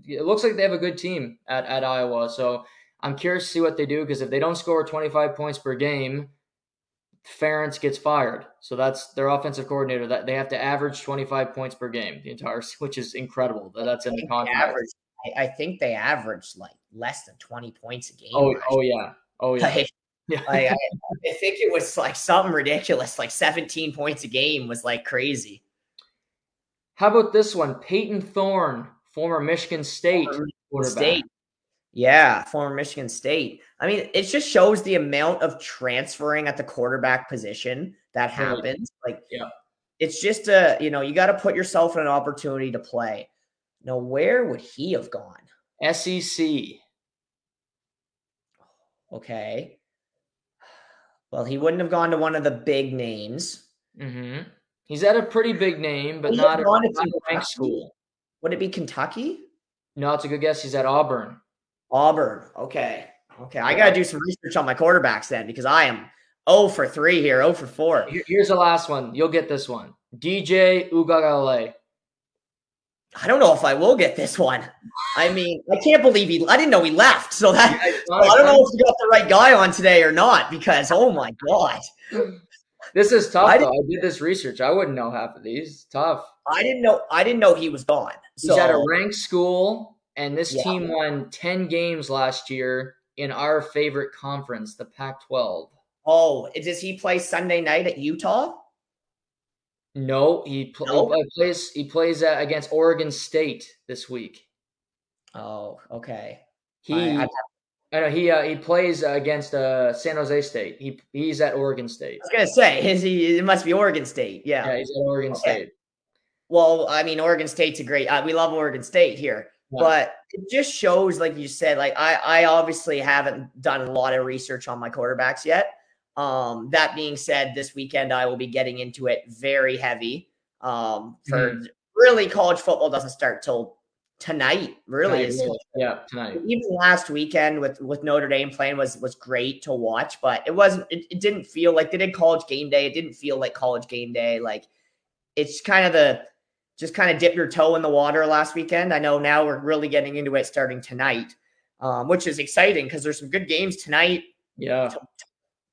it looks like they have a good team at, at Iowa. So I'm curious to see what they do because if they don't score 25 points per game, Ferentz gets fired. So that's their offensive coordinator. That they have to average 25 points per game the entire, which is incredible. That that's in the contract. I, I think they averaged like less than 20 points a game. Oh, oh yeah, oh yeah. Like, yeah. like, I, I think it was like something ridiculous, like 17 points a game was like crazy. How about this one? Payton Thorne, former Michigan State Former quarterback. State. Yeah, former Michigan State. I mean, it just shows the amount of transferring at the quarterback position that happens. Like, Yeah. it's just a, you know, you got to put yourself in an opportunity to play. Now, where would he have gone? SEC. Okay. Well, he wouldn't have gone to one of the big names. Mm-hmm. He's at a pretty big name, but He not a, gone not a ranked school. Would it be Kentucky? No, it's a good guess. He's at Auburn. Auburn. Okay. Okay. I got to do some research on my quarterbacks then because I am 0 for 3 here, 0 for 4. Here's the last one. You'll get this one. DJ Uiagalelei. I don't know if I will get this one. I mean, I can't believe he, I didn't know he left. So that, I don't know if we got the right guy on today or not because, oh my God. This is tough, I. I did this research. I wouldn't know half of these. Tough. I didn't know, I didn't know he was gone. He's at a ranked school, and this Yeah. team won 10 games last year in our favorite conference, the Pac 12. oh, does he play Sunday night at Utah? No, he, pl- No? he plays. He plays uh, against Oregon State this week. Oh, okay. He, I- I, I- know he uh, he plays uh, against uh, San Jose State. He he's at Oregon State. I was gonna say, is he? It must be Oregon State. Yeah. Yeah, he's at Oregon Okay. State. Well, I mean, Oregon State's a great. Uh, we love Oregon State here, Yeah. but it just shows, like you said, like I, I obviously haven't done a lot of research on my quarterbacks yet. Um, that being said, this weekend I will be getting into it very heavy. Um, for Mm-hmm. really, college football doesn't start till tonight. Really, Tonight, is. Yeah, tonight. even last weekend with with Notre Dame playing was was great to watch, but it wasn't. It, it didn't feel like they did college game day. It didn't feel like college game day. Like it's kind of the just kind of dip your toe in the water last weekend. I know now we're really getting into it starting tonight, um, which is exciting because there's some good games tonight. Yeah,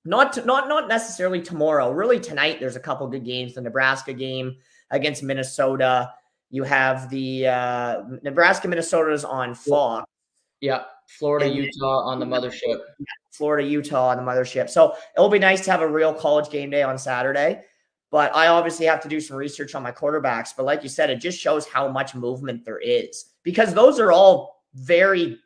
Not to, not not necessarily tomorrow. Really tonight, there's a couple good games. The Nebraska game against Minnesota. You have the uh, Nebraska Minnesota is on Fox. yeah. Florida, And- Utah on the mothership. Florida, Utah on the mothership. So it'll be nice to have a real college game day on Saturday. But I obviously have to do some research on my quarterbacks. But like you said, it just shows how much movement there is because those are all very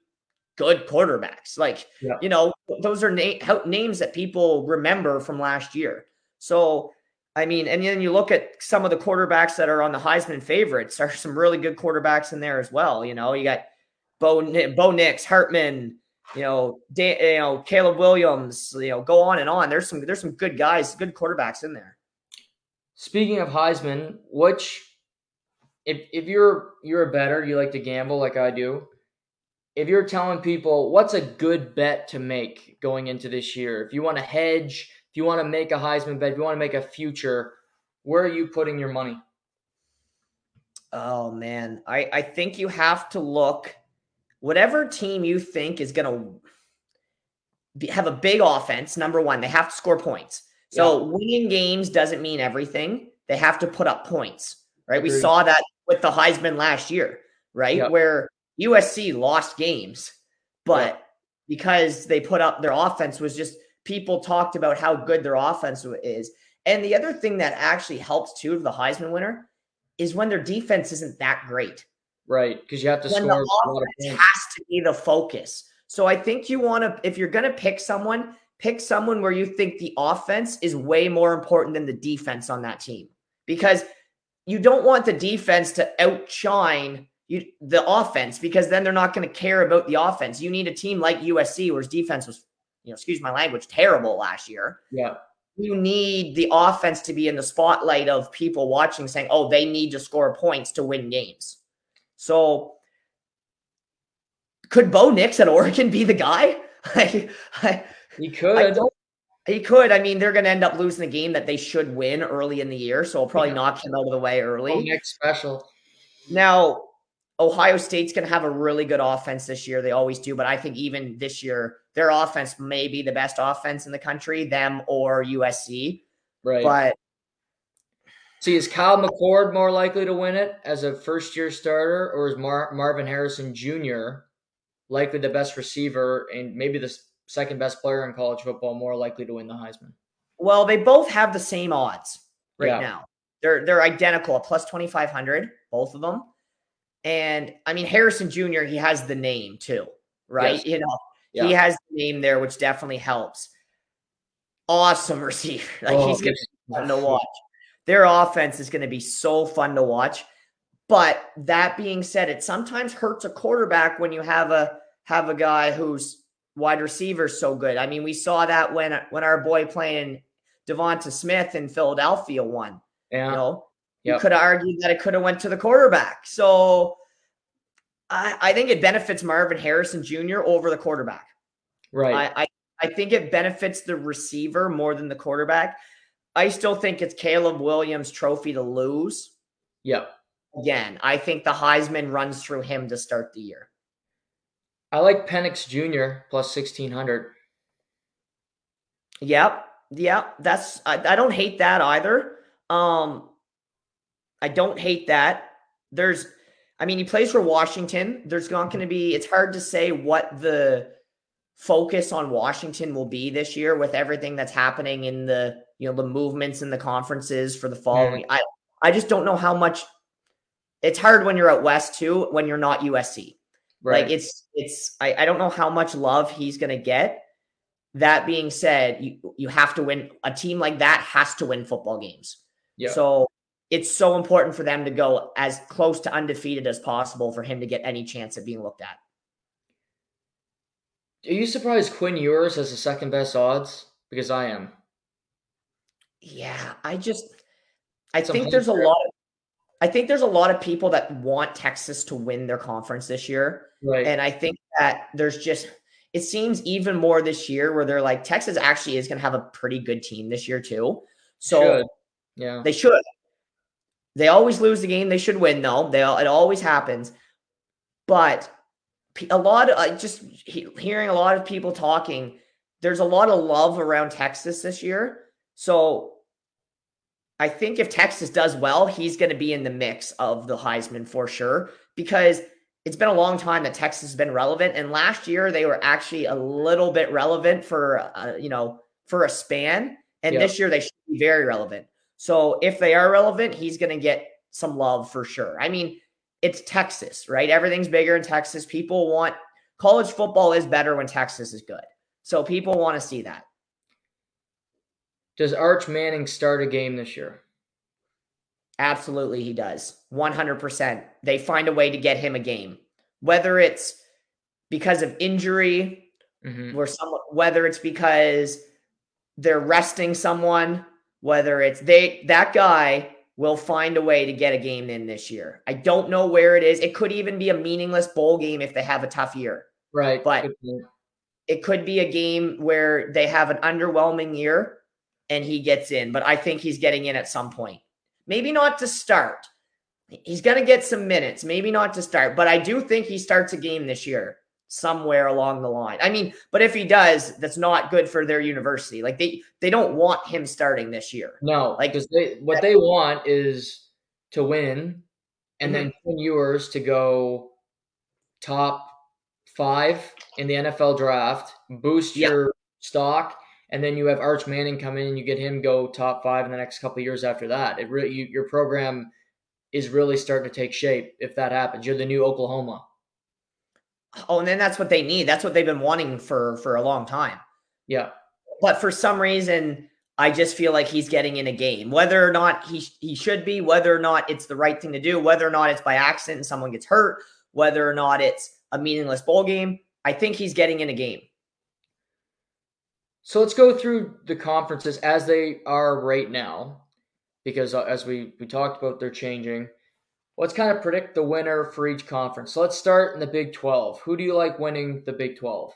good quarterbacks. Like, Yeah. you know, those are na- names that people remember from last year. So, I mean, and then you look at some of the quarterbacks that are on the Heisman favorites, there are some really good quarterbacks in there as well. You know, you got Bo, Bo Nix, Hartman, you know, Dan, you know, Caleb Williams, you know, go on and on. There's some there's some good guys, good quarterbacks in there. Speaking of Heisman, which if if you're you're a better, you like to gamble like I do. If you're telling people what's a good bet to make going into this year, if you want to hedge, if you want to make a Heisman bet, if you want to make a future, where are you putting your money? Oh man, I I think you have to look whatever team you think is going to have a big offense. Number one, they have to score points. So winning games doesn't mean everything. They have to put up points, right? We saw that with the Heisman last year, right? Yeah. Where USC lost games, but Yeah. because they put up their offense was just people talked about how good their offense is. And the other thing that actually helps too of the Heisman winner is when their defense isn't that great. Right, because you have to When score the a lot of offense points. has to be the focus. So I think you want to, if you're going to pick someone, pick someone where you think the offense is way more important than the defense on that team, because you don't want the defense to outshine you the offense, because then they're not going to care about the offense. You need a team like USC, whose defense was, you know, excuse my language, terrible last year Yeah, you need the offense to be in the spotlight of people watching saying, oh, they need to score points to win games. So could Bo Nix at Oregon be the guy? I, I, I could. don't, he could. I mean, they're going to end up losing the game that they should win early in the year. So it'll probably Yeah. knock him out of the way early. Oh, next special. Now, Ohio State's going to have a really good offense this year. They always do. But I think even this year, their offense may be the best offense in the country, them or USC. Right. But See, is Kyle McCord more likely to win it as a first year starter, or is Mar- Marvin Harrison Jr. likely the best receiver and maybe the second best player in college football more likely to win the Heisman? Well, they both have the same odds right Yeah. now. They're they're identical, a plus twenty five hundred, both of them. And I mean Harrison Jr. He has the name too, right? Yes. You know, Yeah. he has the name there, which definitely helps. Awesome receiver, like Oh, he's gonna be fun to watch. Their offense is going to be so fun to watch. But that being said, it sometimes hurts a quarterback when you have a have a guy who's wide receiver so good. I mean, we saw that when when our boy playing DeVonta Smith in Philadelphia won. Yeah. You know, Yep. you could have argued that it could have went to the quarterback. So I, I think it benefits Marvin Harrison Jr. over the quarterback. Right. I, I I think it benefits the receiver more than the quarterback. I still think it's Caleb Williams' trophy to lose. yep. Again, I think the Heisman runs through him to start the year. I like Penix Jr. plus 1600. Yep. Yep. That's I, I don't hate that either. Um I don't hate that. There's I mean he plays for Washington. There's not going to be it's hard to say what the focus on Washington will be this year with everything that's happening in the you know the movements and the conferences for the following. I I just don't know how much it's hard when you're out west too when you're not USC. Right. Like it's it's I, I don't know how much love he's gonna get. That being said, you you have to win a team like that has to win football games. Yeah. So it's so important for them to go as close to undefeated as possible for him to get any chance of being looked at. Are you surprised Quinn Ewers has the second best odds? Because I am. Yeah, I just I think there's a lot of I think there's a lot of people that want Texas to win their conference this year. Right. And I think that there's just it seems even more this year where they're like Texas actually is going to have a pretty good team this year too. So Should. Yeah. they should. They always lose the game. They should win though. They it always happens. But a lot of I just he, hearing a lot of people talking. There's a lot of love around Texas this year. So I think if Texas does well, he's going to be in the mix of the Heisman for sure because it's been a long time that Texas has been relevant. And last year they were actually a little bit relevant for uh, you know for a span, and this year they should be very relevant. So if they are relevant, he's going to get some love for sure. I mean, it's Texas, right? Everything's bigger in Texas. People want college football is better when Texas is good. So people want to see that. Does Arch Manning start a game this year? Absolutely, he does. 100%. They find a way to get him a game, whether it's because of injury hmm or some, whether it's because they're resting someone, whether it's they, that guy will find a way to get a game in this year. I don't know where it is. It could even be a meaningless bowl game if they have a tough year. Right. But- Good. It could be a game where they have an underwhelming year and he gets in, but I think he's getting in at some point. Maybe not to start. He's going to get some minutes, maybe not to start, but I do think he starts a game this year somewhere along the line. I mean, but if he does, that's not good for their university. Like they they don't want him starting this year. No, Like- because they what they want is to win, and then mm-hmm. Quinn Ewers to go top five in the NFL draft, boost Yeah. your stock, and then you have Arch Manning come in and you get him go top five in the next couple of years after that. It really you, your program is really starting to take shape if that happens. You're the new Oklahoma. Oh, and then that's what they need. That's what they've been wanting for for a long time. Yeah, but for some reason I just feel like he's getting in a game, whether or not he he should be, whether or not it's the right thing to do, whether or not it's by accident and someone gets hurt, whether or not it's a meaningless bowl game. I think he's getting in a game. So let's go through the conferences as they are right now, because uh, as we, we talked about, they're changing. Let's kind of predict the winner for each conference. So let's start in the Big 12. Who do you like winning the Big 12?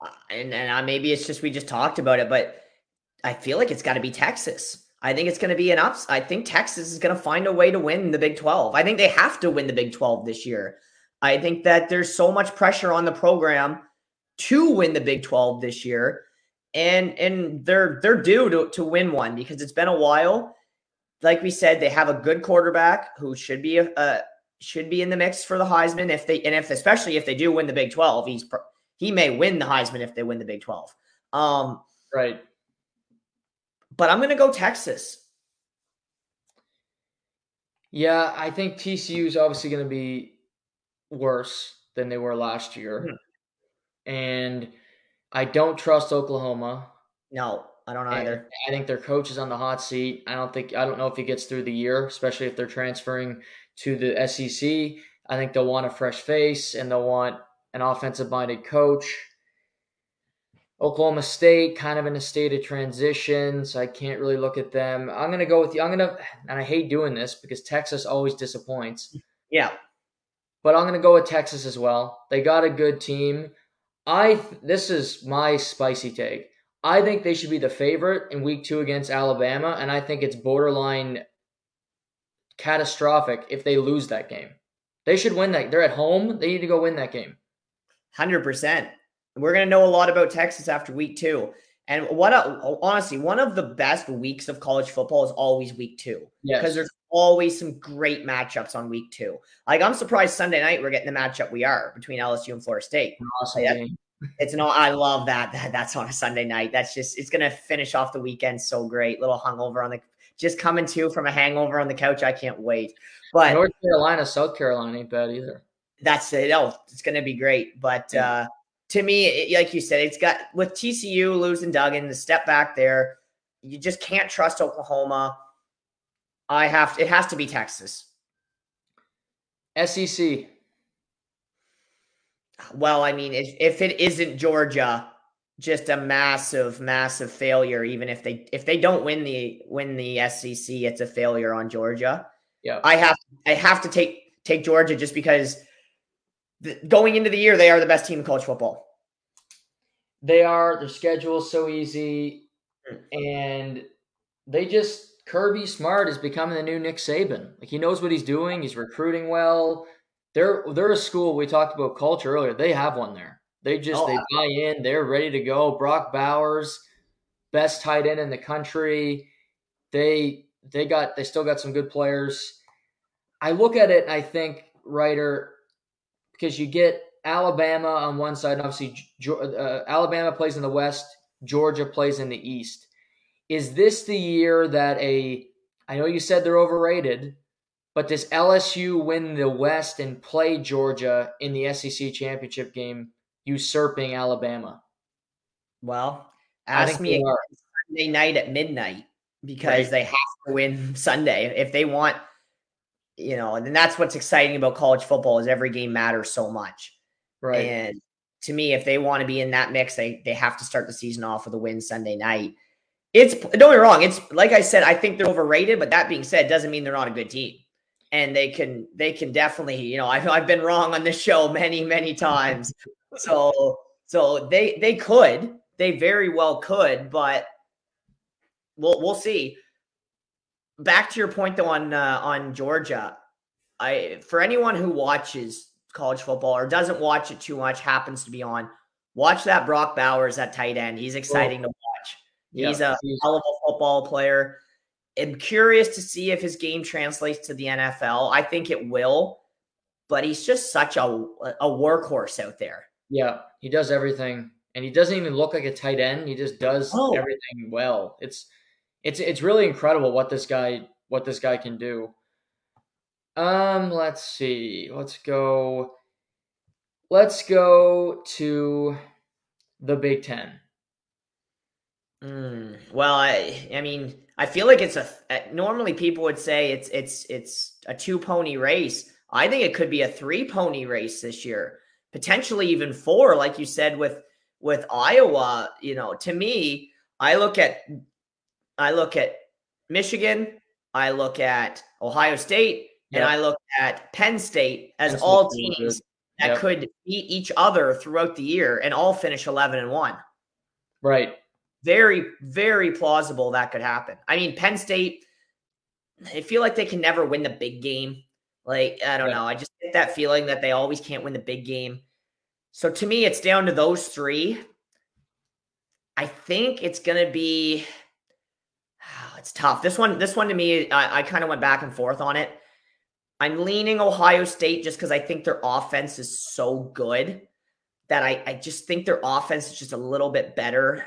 Uh, And and uh, maybe it's just we just talked about it, but I feel like it's got to be Texas. I think it's going to be an ups. I think Texas is going to find a way to win the Big 12. I think they have to win the Big 12 this year. I think that there's so much pressure on the program to win the Big 12 this year. And and they're they're due to, to win one because it's been a while. Like we said, they have a good quarterback who should be a, a should be in the mix for the Heisman if they and if especially if they do win the Big 12, he's he may win the Heisman if they win the Big 12. Um, Right. but I'm going to go Texas. Yeah, I think TCU is obviously going to be worse than they were last year. And I don't trust Oklahoma. No, I don't And either. I think their coach is on the hot seat. I don't think I don't know if he gets through the year, especially if they're transferring to the SEC. I think they'll want a fresh face and they'll want an offensive minded coach. Oklahoma State, kind of in a state of transition, so I can't really look at them. I'm going to go with you. I'm going to, and I hate doing this because Texas always disappoints. Yeah. But I'm going to go with Texas as well. They got a good team. I this is my spicy take. I think they should be the favorite in week 2 against Alabama and I think it's borderline catastrophic if they lose that game. They should win that. They're at home. They need to go win that game. 100%. We're going to know a lot about Texas after week 2. And what a, honestly, one of the best weeks of college football is always week 2. Yes. Because there's always some great matchups on week 2. Like I'm surprised Sunday night we're getting the matchup we are between LSU and Florida State. Awesome Yeah. It's no, I love that. that. That's on a Sunday night. That's just it's gonna finish off the weekend so great. Little hungover on the just coming to from a hangover on the couch. I can't wait. But North Carolina, South Carolina ain't bad either. that's it. Oh, it's gonna be great. But Yeah. uh to me, it, like you said, it's got with TCU losing Duggan, the step back there. You just can't trust Oklahoma. I have it has to be Texas. SEC. Well, I mean, if, if it isn't Georgia, just a massive, massive failure. Even if they if they don't win the win the SEC, it's a failure on Georgia. Yeah. I have I have to take take Georgia just because the, going into the year they are the best team in college football. They are. Their schedule is so easy, Hmm. and they just Kirby Smart is becoming the new Nick Saban. Like he knows what he's doing. He's recruiting well. They're they're a school. We talked about culture earlier. They have one there. They just Oh, they buy in. They're ready to go. Brock Bowers, best tight end in the country. They they got they still got some good players. I look at it and I think writer because you get Alabama on one side, and obviously uh, Alabama plays in the West, Georgia plays in the East. Is this the year that a? I know you said they're overrated, but does LSU win the West and play Georgia in the SEC championship game, usurping Alabama? Well, ask me they again are. Sunday night at midnight because Right. they have to win Sunday if they want. You know, and that's what's exciting about college football is every game matters so much. Right. And to me, if they want to be in that mix, they they have to start the season off with a win Sunday night. It's don't get me wrong. It's like I said, I think they're overrated, but that being said, doesn't mean they're not a good team. And they can they can definitely, you know, I've I've been wrong on this show many, many times. so so they they could, they very well could, but we'll we'll see. Back to your point though on uh, on Georgia, I for anyone who watches college football or doesn't watch it too much, happens to be on, watch that Brock Bowers at tight end. He's exciting to watch. Yeah, He's a hell of a football player. I'm curious to see if his game translates to the NFL. I think it will, but he's just such a a workhorse out there. Yeah, he does everything, and he doesn't even look like a tight end. He just does Oh. everything well. It's it's it's really incredible what this guy what this guy can do. Um, let's see. Let's go. Let's go to the Big Ten. Mm, well, I I mean, I feel like it's a normally people would say it's it's it's a two pony race. I think it could be a three pony race this year, potentially even four, like you said with with Iowa. You know, to me, I look at I look at Michigan, I look at Ohio State, and I look at Penn State as Penn all teams good. that Yep. could beat each other throughout the year and all finish eleven and one Right. Very, very plausible that could happen. I mean, Penn State, I feel like they can never win the big game. Like, I don't Yeah. know. I just get that feeling that they always can't win the big game. So to me, it's down to those three. I think it's gonna be it's tough. This one, this one to me, I, I kind of went back and forth on it. I'm leaning Ohio State just because I think their offense is so good that I, I just think their offense is just a little bit better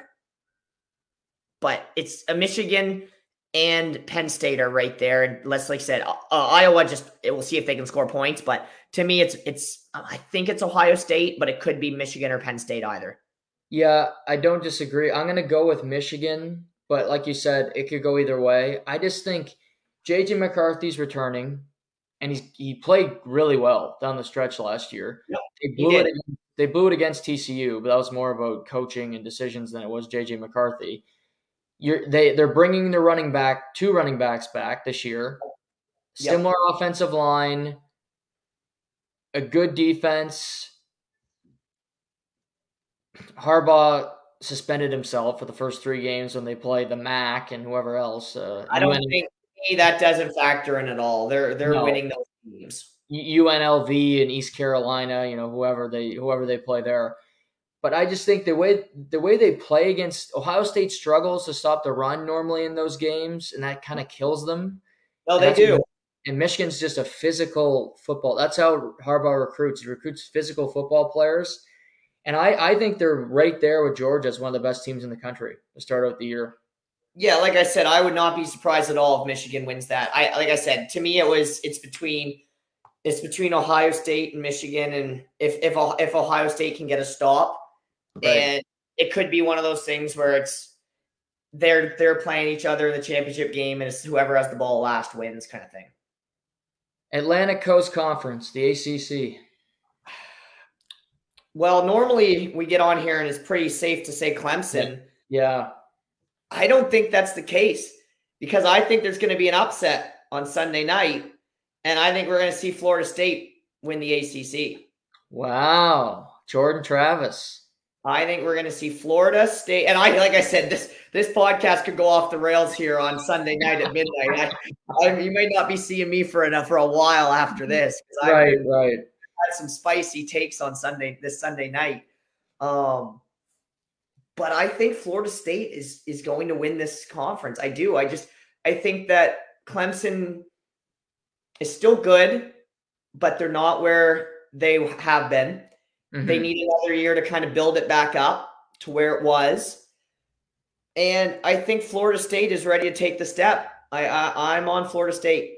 but it's a Michigan and Penn State are right there. And let's like said, uh, Iowa just it will see if they can score points. But to me, it's it's I think it's Ohio State, but it could be Michigan or Penn State either. Yeah, I don't disagree. I'm going to go with Michigan, but like you said, it could go either way. I just think JJ McCarthy's returning, and he's he played really well down the stretch last year. Yep, they blew it. Against, they booed against TCU, but that was more about coaching and decisions than it was JJ McCarthy. You're, they they're bringing their running back two running backs back this year. Yep. Similar offensive line, a good defense. Harbaugh suspended himself for the first three games when they play the MAC and whoever else. Uh, I don't UN think that doesn't factor in at all. They're they're No. winning those games. UNLV and East Carolina, you know, whoever they whoever they play there. But I just think the way the way they play against Ohio State struggles to stop the run normally in those games, and that kind of kills them. No, they do. And Michigan's just a physical football. That's how Harbaugh recruits. He recruits physical football players. And I, I think they're right there with Georgia as one of the best teams in the country to start out the year. Yeah, like I said, I would not be surprised at all if Michigan wins that. I like I said, to me, it was it's between it's between Ohio State and Michigan, and if if if Ohio State can get a stop, and it could be one of those things where it's they're they're playing each other in the championship game, and it's whoever has the ball last wins, kind of thing. Atlantic Coast Conference, the ACC. Well, normally we get on here and it's pretty safe to say Clemson. Yeah. I don't think that's the case because I think there's going to be an upset on Sunday night, and I think we're going to see Florida State win the ACC. Wow. Jordan Travis. I think we're going to see Florida State, and I like I said this this podcast could go off the rails here on Sunday night at midnight. I, I, you may not be seeing me for enough for a while after this. Right, been- right. had some spicy takes on Sunday this Sunday night. Um, but I think Florida State is is going to win this conference. I do. I just I think that Clemson is still good, but they're not where they have been. They Mhm. need another year to kind of build it back up to where it was. And I think Florida State is ready to take the step. I, I I'm on Florida State.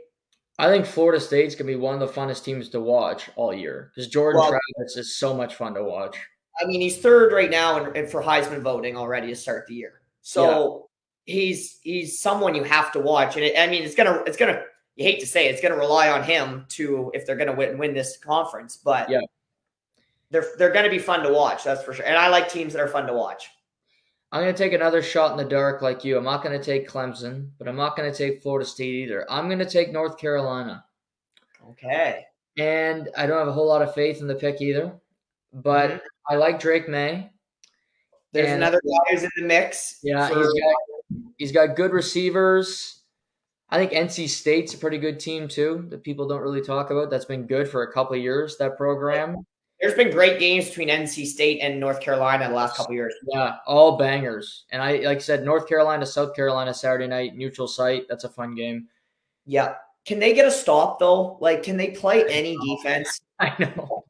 I think Florida State's gonna be one of the funnest teams to watch all year because Jordan Well- Travis is so much fun to watch. I mean, he's third right now in, in for Heisman voting already to start the year. So he's he's someone you have to watch, and it, I mean, it's gonna it's gonna you hate to say it, it's gonna rely on him to if they're gonna win win this conference, but Yeah. They're they're gonna be fun to watch, that's for sure. And I like teams that are fun to watch. I'm gonna take another shot in the dark like you. I'm not gonna take Clemson, but I'm not gonna take Florida State either. I'm gonna take North Carolina. Okay, And I don't have a whole lot of faith in the pick either. But Mhm. I like Drake Maye. there's And- another guy who's in the mix. Yeah, for- he's got he's got good receivers. I think NC State's a pretty good team too that people don't really talk about. That's been good for a couple of years. That program, there's been great games between NC State and North Carolina the last couple years. yeah, all bangers. And I like I said, North Carolina, South Carolina, Saturday night, neutral site. That's a fun game. Yeah. Can they get a stop though? Like, can they play any defense? I know.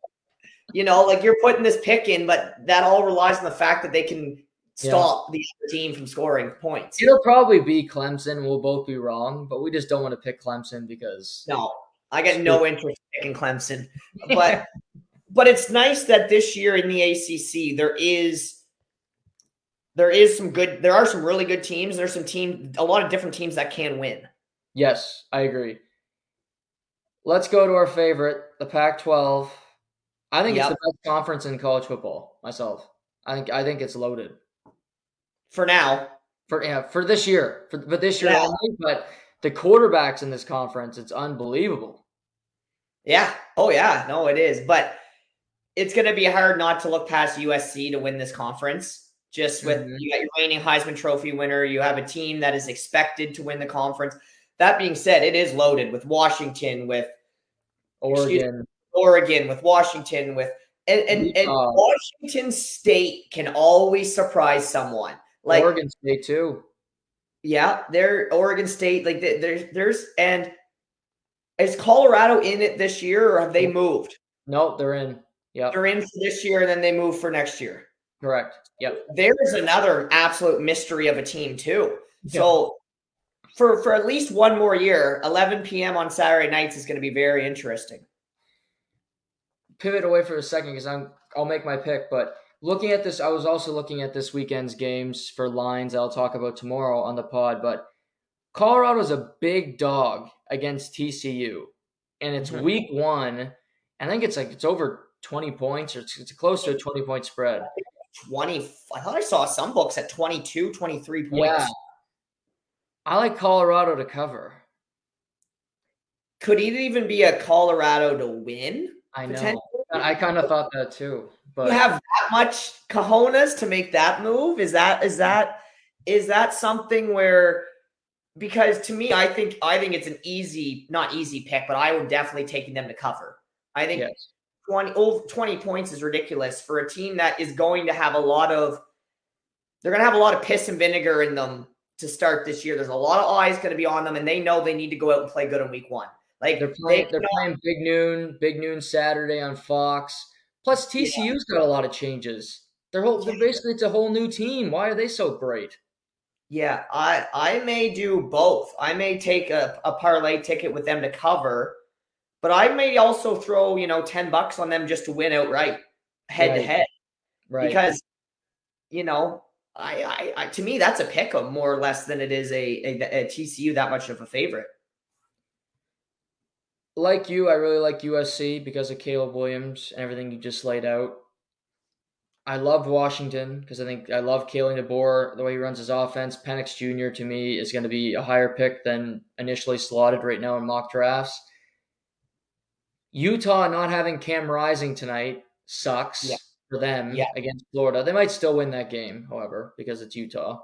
You know, like you're putting this pick in, but that all relies on the fact that they can stop the other team from scoring points. It'll probably be Clemson. We'll both be wrong, but we just don't want to pick Clemson because No, I got no interest in picking Clemson, but but it's nice that this year in the ACC there is there is some good. There are some really good teams. There's some team, a lot of different teams that can win. yes, I agree. Let's go to our favorite, the Pac-12. I think Yep. it's the best conference in college football. Myself, I think I think it's loaded. For now, for yeah for this year for but this year Yeah. only but the quarterbacks in this conference it's unbelievable yeah. Oh yeah, no, it is, but it's going to be hard not to look past USC to win this conference. Just with Mhm. you got your reigning Heisman Trophy winner, you have a team that is expected to win the conference. That being said, it is loaded with Washington, with oregon Oregon, with Washington, with and and, and Utah. Washington State can always surprise someone. Like oregon state too yeah, they're Oregon State. Like there's there's and is Colorado in it this year, or have they moved? nope they're in yep They're in for this year, and then they move for next year. correct yep There's another absolute mystery of a team too. So for for at least one more year, 11 p.m. on Saturday nights is going to be very interesting. pivot away for a second because i'm i'll make my pick but looking at this i was also looking at this weekend's games for lines i'll talk about tomorrow on the pod but colorado's a big dog against tcu and it's Mhm. week one i think it's like it's over 20 points, or it's, it's close to a 20 point spread. 20. I thought I saw some books at 22, 23 points. Yeah. I like Colorado to cover. Could it even be a Colorado to win? I know. I kind of thought that too. But you have that much cojones to make that move? Is that is that is that something where because to me I think I think it's an easy not easy pick, but I would definitely taking them to cover. I think yes. 20 over 20 points is ridiculous for a team that is going to have a lot of they're going to have a lot of piss and vinegar in them to start this year. There's a lot of eyes going to be on them and they know they need to go out and play good in week 1. Like They're playing. they- They're playing big noon, big noon Saturday on Fox. Plus, TCU's got a lot of changes. They're whole. They're basically it's a whole new team. Why are they so great? Yeah, I I may do both. I may take a, a parlay ticket with them to cover, but I may also throw, you know, 10 bucks on them just to win outright head to head. Right. Because, you know, I, I, I to me that's a pick 'em more or less than it is a, a, a TCU that much of a favorite. like you, I really like USC because of Caleb Williams and everything you just laid out. I love Washington because I think I love Kalen DeBoer, the way he runs his offense. Penix Jr. to me is going to be a higher pick than initially slotted right now in mock drafts. Utah not having Cam Rising tonight sucks Yeah. for them Yeah. against Florida. They might still win that game, however, because it's Utah.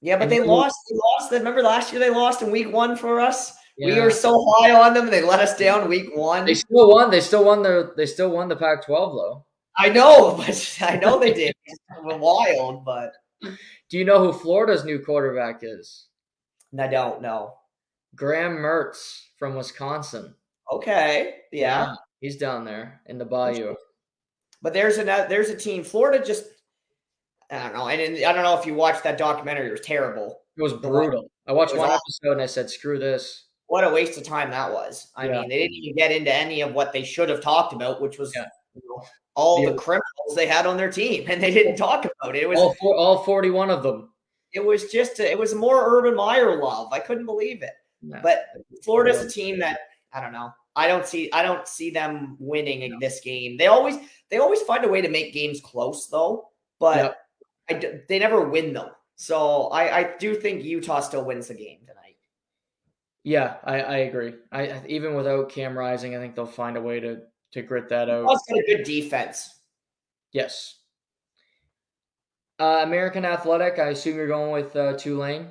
Yeah, but And they who- lost. They lost. Remember last year they lost in week one for us. We were so high on them, and they let us down week one. They still won. They still won the. They still won the Pac-12 though. I know, but I know they did. It's wild, but Do you know who Florida's new quarterback is? I don't know. Graham Mertz from Wisconsin. Okay, yeah. he's down there in the Bayou. But there's a there's a team. Florida just I don't know, and, I don't know if you watched that documentary. It was terrible. It was brutal. I watched one awful. episode and I said, "Screw this." What a waste of time that was. I Yeah. mean, they didn't even get into any of what they should have talked about, which was Yeah. you know, all Yeah. the criminals they had on their team, and they didn't talk about it. It was All four, all forty-one of them. it was just a, it was more Urban Meyer love. I couldn't believe it. Yeah. But Florida's a team that I don't know. I don't see I don't see them winning in this game. They always they always find a way to make games close though, but Yep. I they never win them. So I, I do think Utah still wins the game tonight. Yeah, I, I agree. I even without Cam Rising, I think they'll find a way to to grit that out. Got a good defense. Yes. Uh, American Athletic. I assume you're going with uh, Tulane.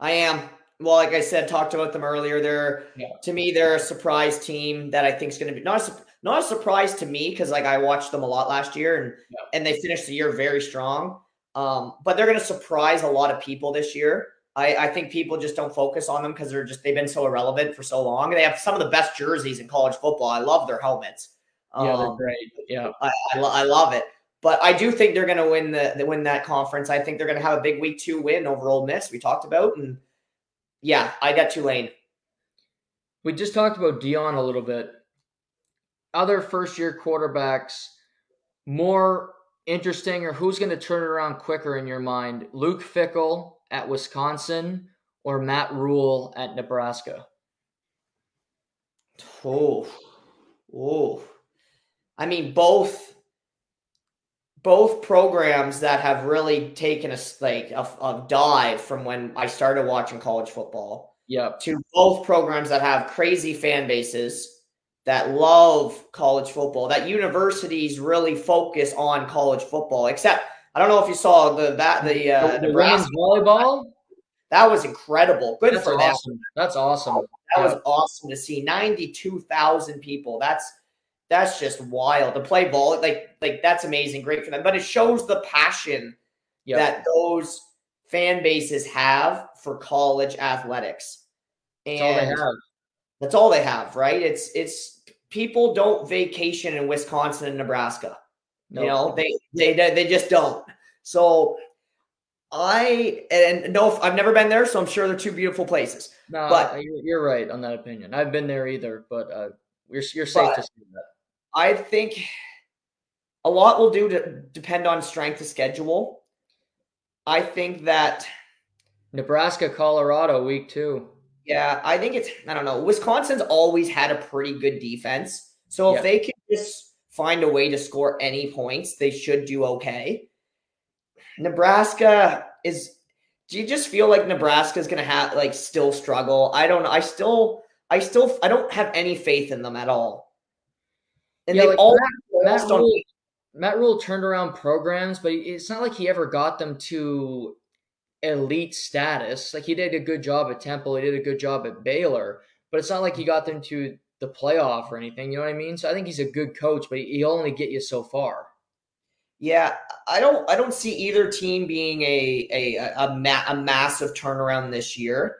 I am. Well, like I said, talked about them earlier. They're Yeah. to me, they're a surprise team that I think is going to be not a, not a surprise to me because like I watched them a lot last year and Yeah. and they finished the year very strong. Um, but they're going to surprise a lot of people this year. I, I think people just don't focus on them because they're just they've been so irrelevant for so long. They have some of the best jerseys in college football. I love their helmets. Yeah, they're Um, great. Yeah. I, I, lo- I love it. But I do think they're going to win the, the win that conference. I think they're going to have a big week two win over Ole Miss. We talked about, and yeah, I got Tulane. We just talked about Deion a little bit. Other first year quarterbacks, more interesting, or who's going to turn it around quicker in your mind? Luke Fickell at Wisconsin or Matt Rhule at Nebraska? Oh, oh. I mean, both both programs that have really taken a like a, a dive from when I started watching college football. Yep. to both programs that have crazy fan bases that love college football, that universities really focus on college football. Except, I don't know if you saw the that the uh, the Nebraska. volleyball? That was incredible. Good That's for them. awesome. That's awesome. That was awesome to see. Ninety-two thousand people. That's that's just wild to play ball. Like like that's amazing. Great for them. But it shows the passion Yep. that those fan bases have for college athletics. That's all they have. That's all they have, right? It's it's people don't vacation in Wisconsin and Nebraska. No. You know, they they they just don't. So I and no, I've never been there, so I'm sure they're two beautiful places. No, but- you're, you're right on that opinion. I've been there either, but uh, you're you're safe But- to say that. I think a lot will do to depend on strength of schedule. I think that Nebraska, Colorado, week two. Yeah, I think it's I don't know. Wisconsin's always had a pretty good defense. So Yeah. if they can just find a way to score any points, they should do okay. Nebraska is do you just feel like Nebraska is going to have like still struggle? I don't know. I still I still I don't have any faith in them at all. And yeah, like all Matt, Matt, Rhule, Matt Rhule turned around programs, but it's not like he ever got them to elite status. Like he did a good job at Temple, he did a good job at Baylor, but it's not like he got them to the playoff or anything. You know what I mean? So I think he's a good coach, but he'll only get you so far. Yeah, I don't. I don't see either team being a a a, ma- a massive turnaround this year.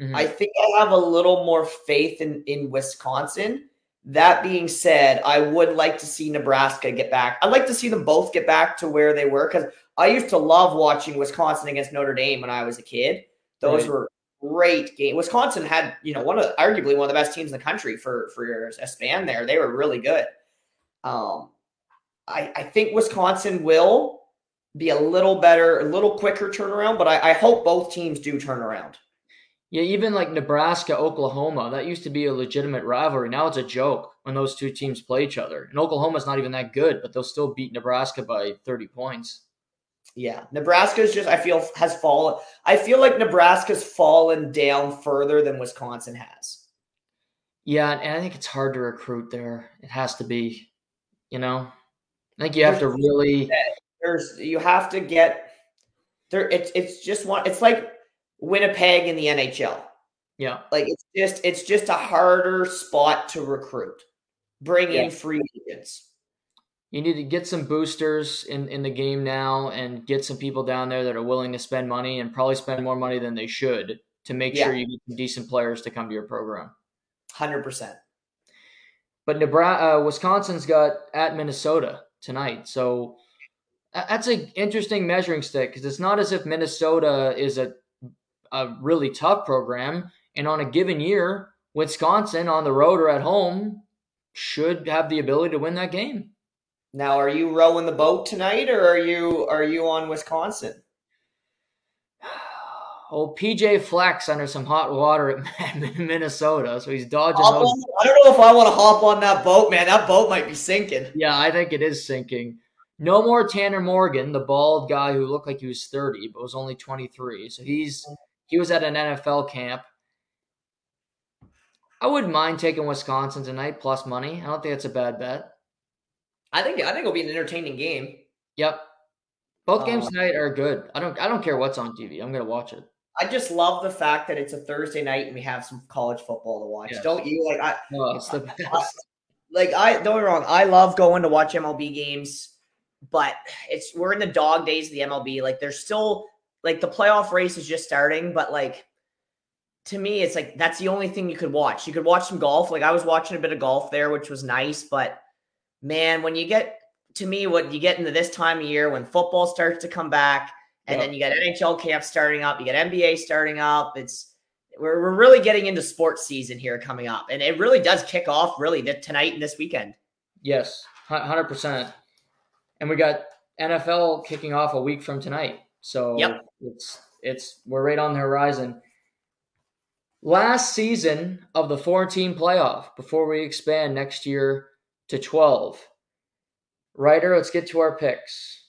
Mm-hmm. I think I have a little more faith in in Wisconsin. That being said, I would like to see Nebraska get back. I'd like to see them both get back to where they were because I used to love watching Wisconsin against Notre Dame when I was a kid. Those right. were great games. Wisconsin had, you know, one of arguably one of the best teams in the country for for a span there. They were really good. Um, I, I think Wisconsin will be a little better, a little quicker turnaround, but I, I hope both teams do turn around. Yeah, even like Nebraska, Oklahoma, that used to be a legitimate rivalry. Now it's a joke when those two teams play each other. And Oklahoma's not even that good, but they'll still beat Nebraska by 30 points. Yeah, Nebraska's just I feel has fallen. I feel like Nebraska's fallen down further than Wisconsin has. Yeah, and I think it's hard to recruit there. It has to be, you know. I think you have to really. There's you have to get there. It's it's just one. It's like Winnipeg in the NHL. Yeah, like it's just it's just a harder spot to recruit. Bring yeah. in free agents. You need to get some boosters in, in the game now and get some people down there that are willing to spend money and probably spend more money than they should to make yeah. sure you get some decent players to come to your program. Hundred percent. But Nebraska, uh, Wisconsin's got at Minnesota tonight. So that's an interesting measuring stick because it's not as if Minnesota is a, a really tough program. And on a given year, Wisconsin on the road or at home should have the ability to win that game. Now, are you rowing the boat tonight, or are you are you on Wisconsin? Oh, PJ Fleck's under some hot water at Minnesota, so he's dodging. those. I don't know if I want to hop on that boat, man. That boat might be sinking. Yeah, I think it is sinking. No more Tanner Morgan, the bald guy who looked like he was 30 but was only 23. So he's he was at an NFL camp. I wouldn't mind taking Wisconsin tonight plus money. I don't think that's a bad bet. I think I think it'll be an entertaining game. Yep. Both games uh, tonight are good. I don't I don't care what's on TV. I'm gonna watch it. I just love the fact that it's a Thursday night and we have some college football to watch. Don't you? Like I, no, it's the best. I, like I don't get wrong. I love going to watch MLB games, but it's we're in the dog days of the MLB. Like there's still like the playoff race is just starting, but like to me, it's like that's the only thing you could watch. You could watch some golf. Like I was watching a bit of golf there, which was nice, but man, when you get to me, what you get into this time of year when football starts to come back and yep. then you got NHL camp starting up, you got NBA starting up. It's we're, we're really getting into sports season here coming up, and it really does kick off really tonight and this weekend. Yes, hundred percent. And we got NFL kicking off a week from tonight, so yep. It's it's we're right on the horizon. Last season of the four-team playoff before we expand next year to twelve. Ryder, let's get to our picks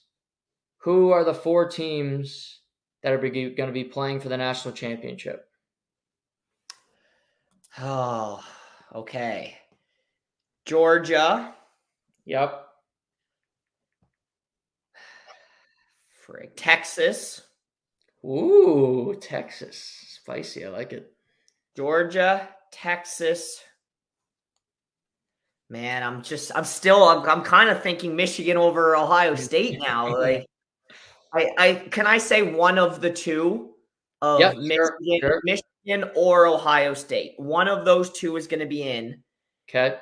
who are the four teams that are going to be playing for the national championship? Oh, okay. Georgia. Yep. Frick. Texas. Ooh, Texas. Spicy. I like it. Georgia, Texas. Man, I'm just, I'm still, I'm, I'm kind of thinking Michigan over Ohio State now. Like, I, I can I say one of the two of yep, Michigan, sure. Michigan or Ohio State. One of those two is going to be in. Okay.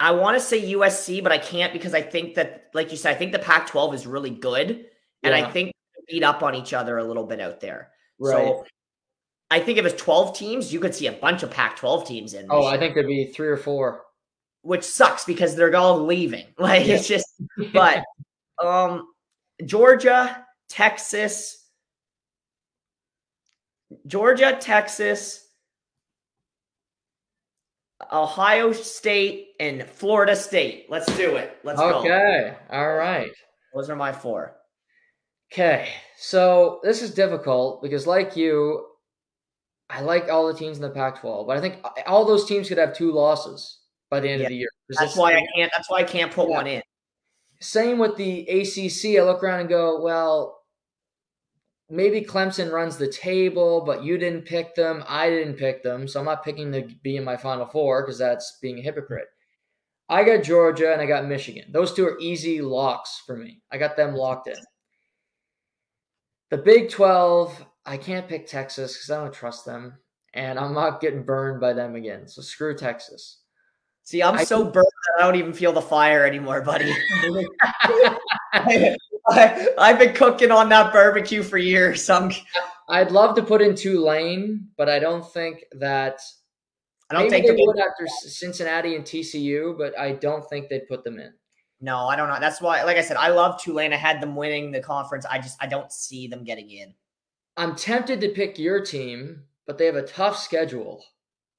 I want to say USC, but I can't because I think that, like you said, I think the Pac-12 is really good, and yeah. I think beat up on each other a little bit out there. Right. So I think if it's 12 teams, you could see a bunch of Pac-12 teams in. Oh, I think there'd be three or four. Which sucks because they're all leaving. Like yeah. it's just, but um, Georgia, Texas, Georgia, Texas, Ohio State and Florida State. Let's do it. Let's go. Okay. All right. Those are my four. Okay. So this is difficult because, like you, I like all the teams in the Pac-12, but I think all those teams could have two losses by the end Yeah. of the year. That's why I can't. That's why I can't put Yeah. one in. Same with the ACC. I look around and go, well, maybe Clemson runs the table, but you didn't pick them. I didn't pick them, so I'm not picking to be in my Final Four because that's being a hypocrite. I got Georgia and I got Michigan. Those two are easy locks for me. I got them locked in. The Big 12, I can't pick Texas because I don't trust them, and I'm not getting burned by them again. So screw Texas. See, I'm I so burned that I don't even feel the fire anymore, buddy. I, have been cooking on that barbecue for years. I'm, I'd love to put in Tulane, but I don't think that I don't think they would after Cincinnati and TCU, but I don't think they'd put them in. No, I don't know. That's why, like I said, I love Tulane. I had them winning the conference. I just I don't see them getting in. I'm tempted to pick your team, but they have a tough schedule.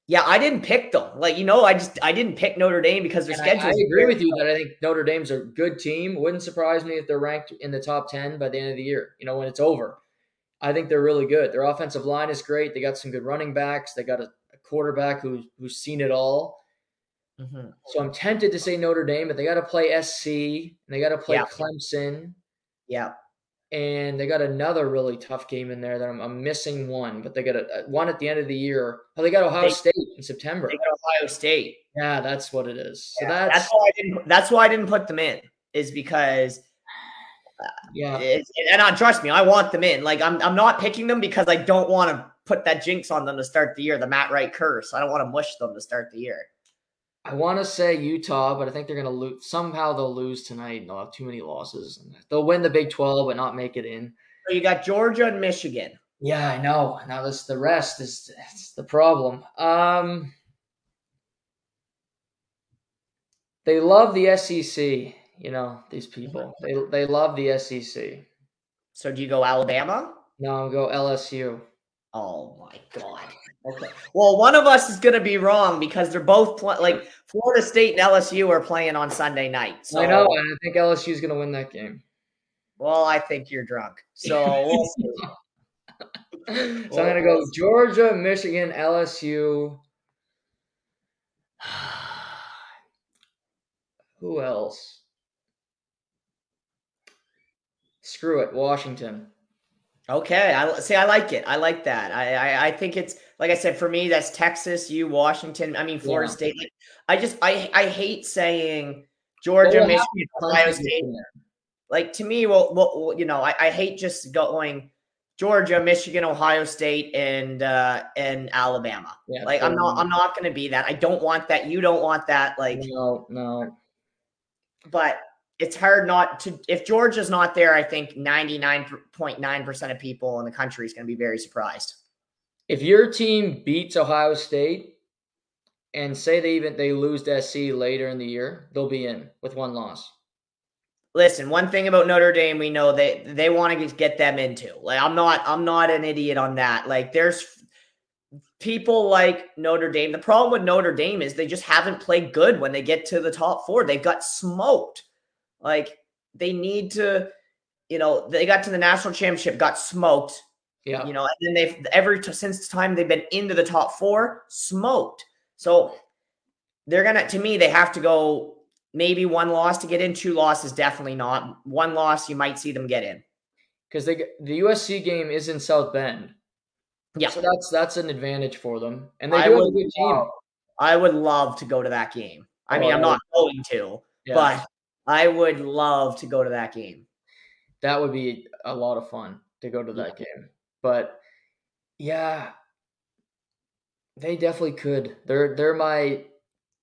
Yeah, I didn't pick them. Like you know, I just I didn't pick Notre Dame because their And I, schedule. I agree with you that I think Notre Dame's a good team. Wouldn't surprise me if they're ranked in the top 10 by the end of the year, you know, when it's over. I think they're really good. Their offensive line is great. They got some good running backs. They got a, a quarterback who, who's seen it all. Mhm. So I'm tempted to say Notre Dame, but they got to play SC and they got to play Yeah. Clemson. Yeah, and they got another really tough game in there that I'm, I'm missing one, but they got a, one at the end of the year. Oh, they got Ohio They- State in September. they got Ohio State. Yeah, that's what it is. So Yeah, that's, that's why I didn't. That's why I didn't put them in. Is because yeah. it's, and uh, trust me, I want them in. Like I'm I'm not picking them because I don't want to put that jinx on them to start the year. The Matt Wright curse. I don't want to mush them to start the year. I want to say Utah, but I think they're going to lose. Somehow they'll lose tonight and they'll have too many losses. They'll win the Big 12 but not make it in. So you got Georgia and Michigan. Yeah, I know. Now this the rest is it's the problem. Um, they love the SEC. You know these people. They they love the SEC. So do you go Alabama? No, I'll go LSU. Oh my god. Okay. Well, one of us is going to be wrong because they're both pl- like Florida State and LSU are playing on Sunday night. So I know, and I think LSU is going to win that game. Well, I think you're drunk. So we'll see. so I'm going to go Georgia, Michigan, LSU. Who else? Screw it, Washington. Okay, I see. I like it. I like that. I, I, I think it's like I said for me. That's Texas, you, Washington. I mean, Florida Yeah. State. Like, I just, I, I hate saying Georgia, Well, Michigan, Ohio State. Like to me, well, well you know, I, I hate just going Georgia, Michigan, Ohio State, and uh and Alabama. Yeah, Like I'm not. I'm not going to be that. I don't want that. You don't want that. Like, no, no. but it's hard not to. If Georgia's not there, I think 99.9 percent of people in the country is going to be very surprised. If your team beats Ohio State and say they even they lose to SC later in the year, they'll be in with one loss. Listen, one thing about Notre Dame, we know they they want to get them into. Like I'm not I'm not an idiot on that. Like there's people like Notre Dame. The problem with Notre Dame is they just haven't played good when they get to the top 4. They've got smoked. Like they need to you know, they got to the national championship, got smoked, Yeah. you know, and then they've every t- since the time they've been into the top 4, smoked. So they're going to to me they have to go maybe one loss to get in, two losses definitely not. One loss you might see them get in. because they the USC game is in South Bend. Yeah. so that's that's an advantage for them, and they I do have a good team. love- I would love to go to that game. I Oh, mean, I'm not going to, Yeah, but I would love to go to that game. that would be a lot of fun to go to that game. But yeah, they definitely could. They're they're my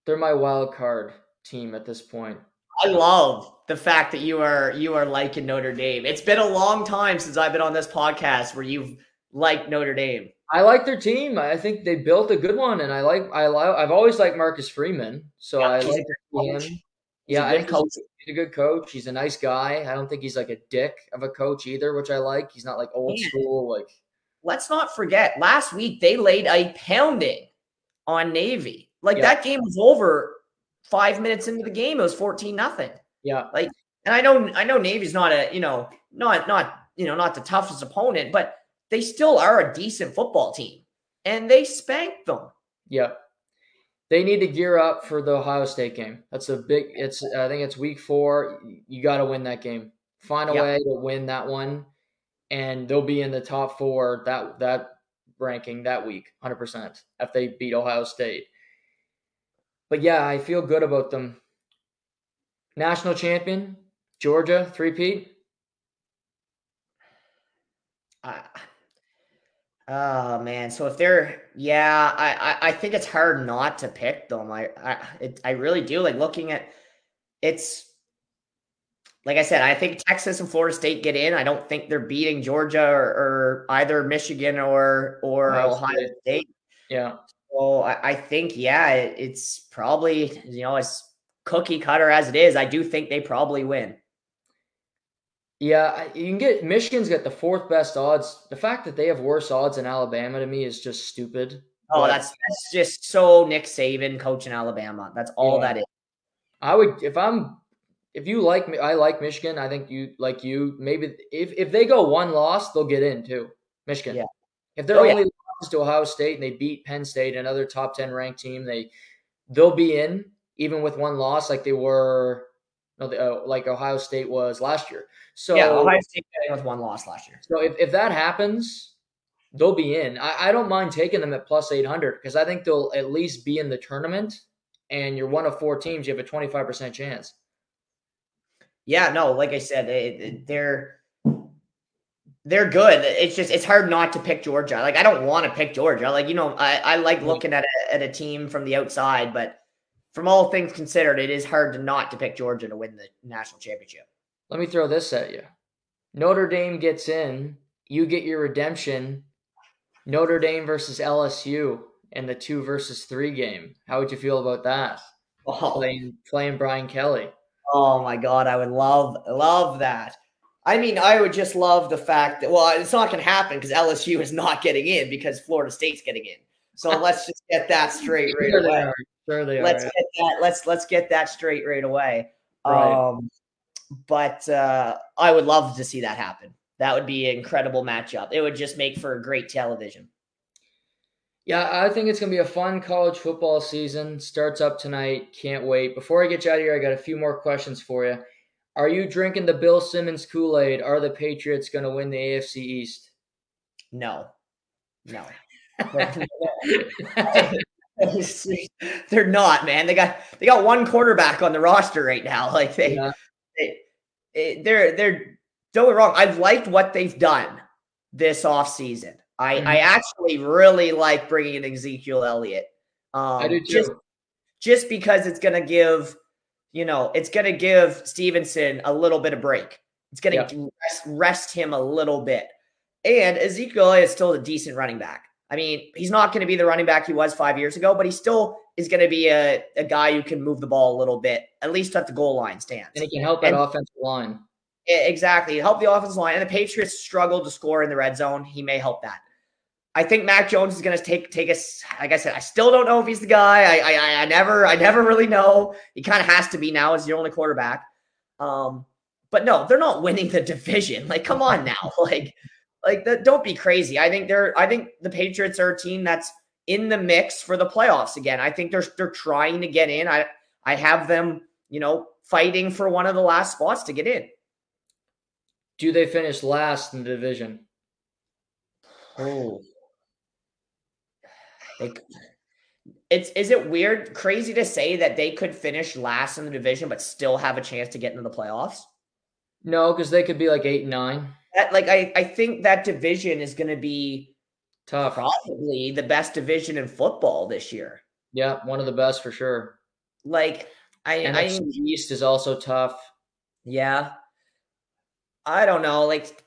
they're my wild card team at this point. I love the fact that you are you are liking Notre Dame. It's been a long time since I've been on this podcast where you've liked Notre Dame. I like their team. I think they built a good one, and I like I li- I've always liked Marcus Freeman, so Yeah, I like coach. him. Yeah, I coach. He's, a good coach. He's a nice guy. I don't think he's like a dick of a coach either, which I like. He's not like old Yeah. school. Like Let's not forget, last week they laid a pounding on Navy. Like Yeah. that game was over five minutes into the game. It was 14 nothing. Yeah. Like, and I know I know Navy's not a, you know, not not, you know, not the toughest opponent, but they still are a decent football team. And they spanked them. Yeah. They need to gear up for the Ohio State game. That's a big it's I think it's week 4. You got to win that game. Find a Yeah. way to win that one and they'll be in the top 4 that that ranking that week 100% if they beat Ohio State. But yeah, I feel good about them. National champion, Georgia, three-peat. I, oh man, so if they're yeah, I, I I think it's hard not to pick them. I I it, I really do like looking at it's like I said, I think Texas and Florida State get in. I don't think they're beating Georgia or, or either Michigan or or Ohio Ohio State. State. Yeah. So I, I think yeah, it, it's probably you know as cookie cutter as it is. I do think they probably win. Yeah, you can get Michigan's got the fourth best odds. The fact that they have worse odds than Alabama to me is just stupid. Oh, But that's that's just so Nick Saban coaching Alabama. That's all Yeah. that is. I would if I'm if you like me, I like Michigan. I think you like you. Maybe if if they go one loss, they'll get in too. Michigan. Yeah. If they're Oh, yeah. only lost to Ohio State and they beat Penn State, another top ten ranked team, they they'll be in even with one loss, like they were. No, they, uh, like Ohio State was last year. So yeah, Ohio State got in with one loss last year. So if, if that happens, they'll be in. I, I don't mind taking them at plus 800 because I think they'll at least be in the tournament. And you're one of four teams, you have a 25% chance. Yeah, no, like I said, it, it- they're they're good. It's just it's hard not to pick Georgia. Like I don't want to pick Georgia. Like you know, I, I like looking at a, at a team from the outside, but from all things considered, it is hard to not to pick Georgia to win the national championship. Let me throw this at you Notre Dame gets in, you get your redemption. Notre Dame versus LSU in the two versus three game. How would you feel about that? Oh, Playing, playing Brian Kelly. oh my god, I would love love that. I mean, I would just love the fact that well, it's not going to happen because LSU is not getting in because Florida State's getting in. So let's just get that straight right Sure they away. are. Sure they let's are. get that let's let's get that straight right away Right. um but uh i would love to see that happen that would be an incredible matchup it would just make for a great television Yeah, I think it's going to be a fun college football season. Starts up tonight. Can't wait. Before I get you out of here, I got a few more questions for you. Are you drinking the Bill Simmons Kool Aid? Are the Patriots going to win the AFC East? no no they're not man they got they got one quarterback on the roster right now like they, Yeah. It- they're they're don't get me wrong i've liked what they've done this offseason i i Mhm. actually really like bringing in ezekiel elliott um I do too. just just because it's going to give, you know, it's going to give Stevenson a little bit of break. It's going to Yeah. rest, rest him a little bit. And Ezekiel is still a decent running back. I mean, he's not going to be the running back he was five years ago, but he still is going to be a, a guy who can move the ball a little bit, at least at the goal line stands. and he can help that And- offensive line. Exactly. Help the offensive line. And the Patriots struggle to score in the red zone. He may help that. I think Mac Jones is going to take take us. Like I said, I still don't know if he's the guy. I I, I never I never really know. He kind of has to be now as the only quarterback. Um, but no, they're not winning the division. Like, come on now. Like, like the, don't be crazy. I think they're. I think the Patriots are a team that's in the mix for the playoffs again. I think they're they're trying to get in. I I have them, you know, fighting for one of the last spots to get in. Do they finish last in the division? Oh. Like it's is it weird, crazy to say that they could finish last in the division but still have a chance to get into the playoffs? No, because they could be like eight and nine. That like I, I think that division is gonna be Tough. probably the best division in football this year. Yeah, one of the best for sure. Like I, I NFC East is also tough. Yeah. I don't know. Like,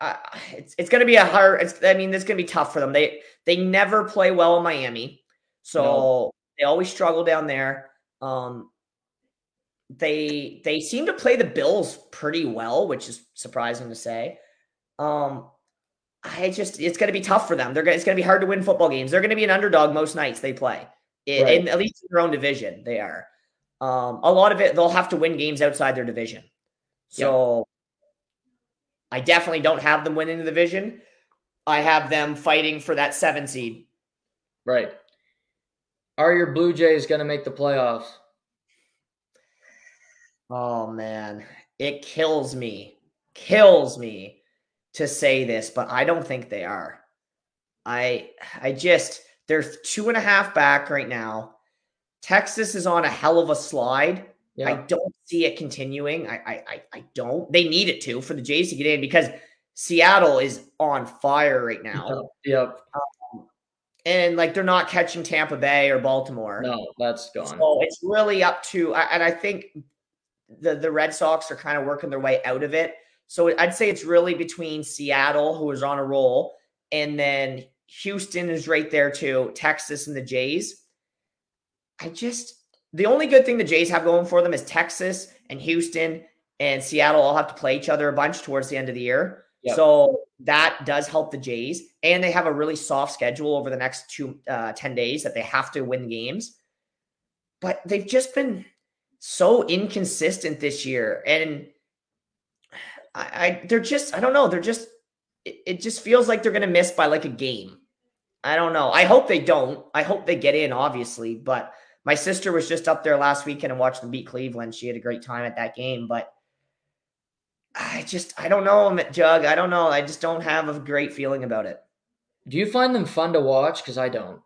uh, it's it's gonna be a hard. It's, I mean, it's gonna be tough for them. They they never play well in Miami, so No. they always struggle down there. Um, they they seem to play the Bills pretty well, which is surprising to say. Um, I just it's gonna be tough for them. They're gonna it's gonna be hard to win football games. They're gonna be an underdog most nights they play. In, right. in, at least in their own division, they are. Um, a lot of it, they'll have to win games outside their division. So. I definitely don't have them winning the division. I have them fighting for that seven seed. Right. Are your Blue Jays going to make the playoffs? Oh man, it kills me, kills me to say this, but I don't think they are. I I just they're two and a half back right now. Texas is on a hell of a slide. Yeah. I don't see it continuing. I, I I don't. They need it to for the Jays to get in because Seattle is on fire right now. Yep. Um, and like they're not catching Tampa Bay or Baltimore. No, that's gone. So it's really up to, and I think the the Red Sox are kind of working their way out of it. So I'd say it's really between Seattle, who is on a roll, and then Houston is right there too, Texas and the Jays. I just the only good thing the Jays have going for them is Texas and Houston and Seattle all have to play each other a bunch towards the end of the year. Yep. So that does help the Jays. And they have a really soft schedule over the next two uh, 10 days that they have to win games. But they've just been so inconsistent this year. And I, I they're just, I don't know, they're just it, it just feels like they're gonna miss by like a game. I don't know. I hope they don't. I hope they get in, obviously, but my sister was just up there last weekend and watched them beat Cleveland. She had a great time at that game, but I just I don't know, Jug. I don't know. I just don't have a great feeling about it. Do you find them fun to watch? Because I don't.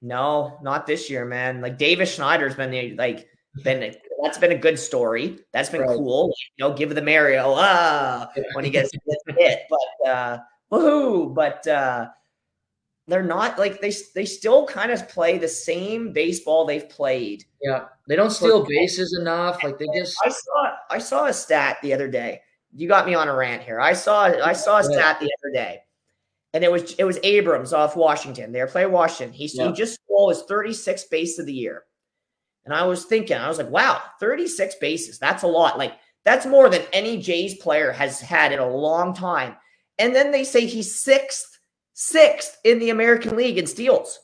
No, not this year, man. Like Davis Schneider's been the like been that's been a good story. That's been right. cool. You know, give the Mario ah when he gets hit, but uh, woohoo! But uh, they're not like they they still kind of play the same baseball they've played. Yeah, they don't steal bases enough. Like they just. I saw I saw a stat the other day. You got me on a rant here. I saw I saw a stat the other day, and it was it was Abrams off Washington. They're playing Washington. He, yeah. he just stole his 36th base of the year, and I was thinking, I was like, wow, 36 bases. That's a lot. Like that's more than any Jays player has had in a long time. And then they say he's sixth sixth in the American League in steals.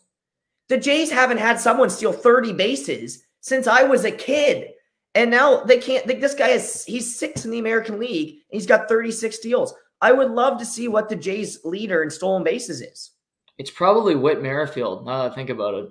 The Jays haven't had someone steal 30 bases since I was a kid. And now they can't. This guy is he's sixth in the American League. he's got 36 steals. I would love to see what the Jays' leader in stolen bases is. It's probably Whit Merrifield. Now that I think about it.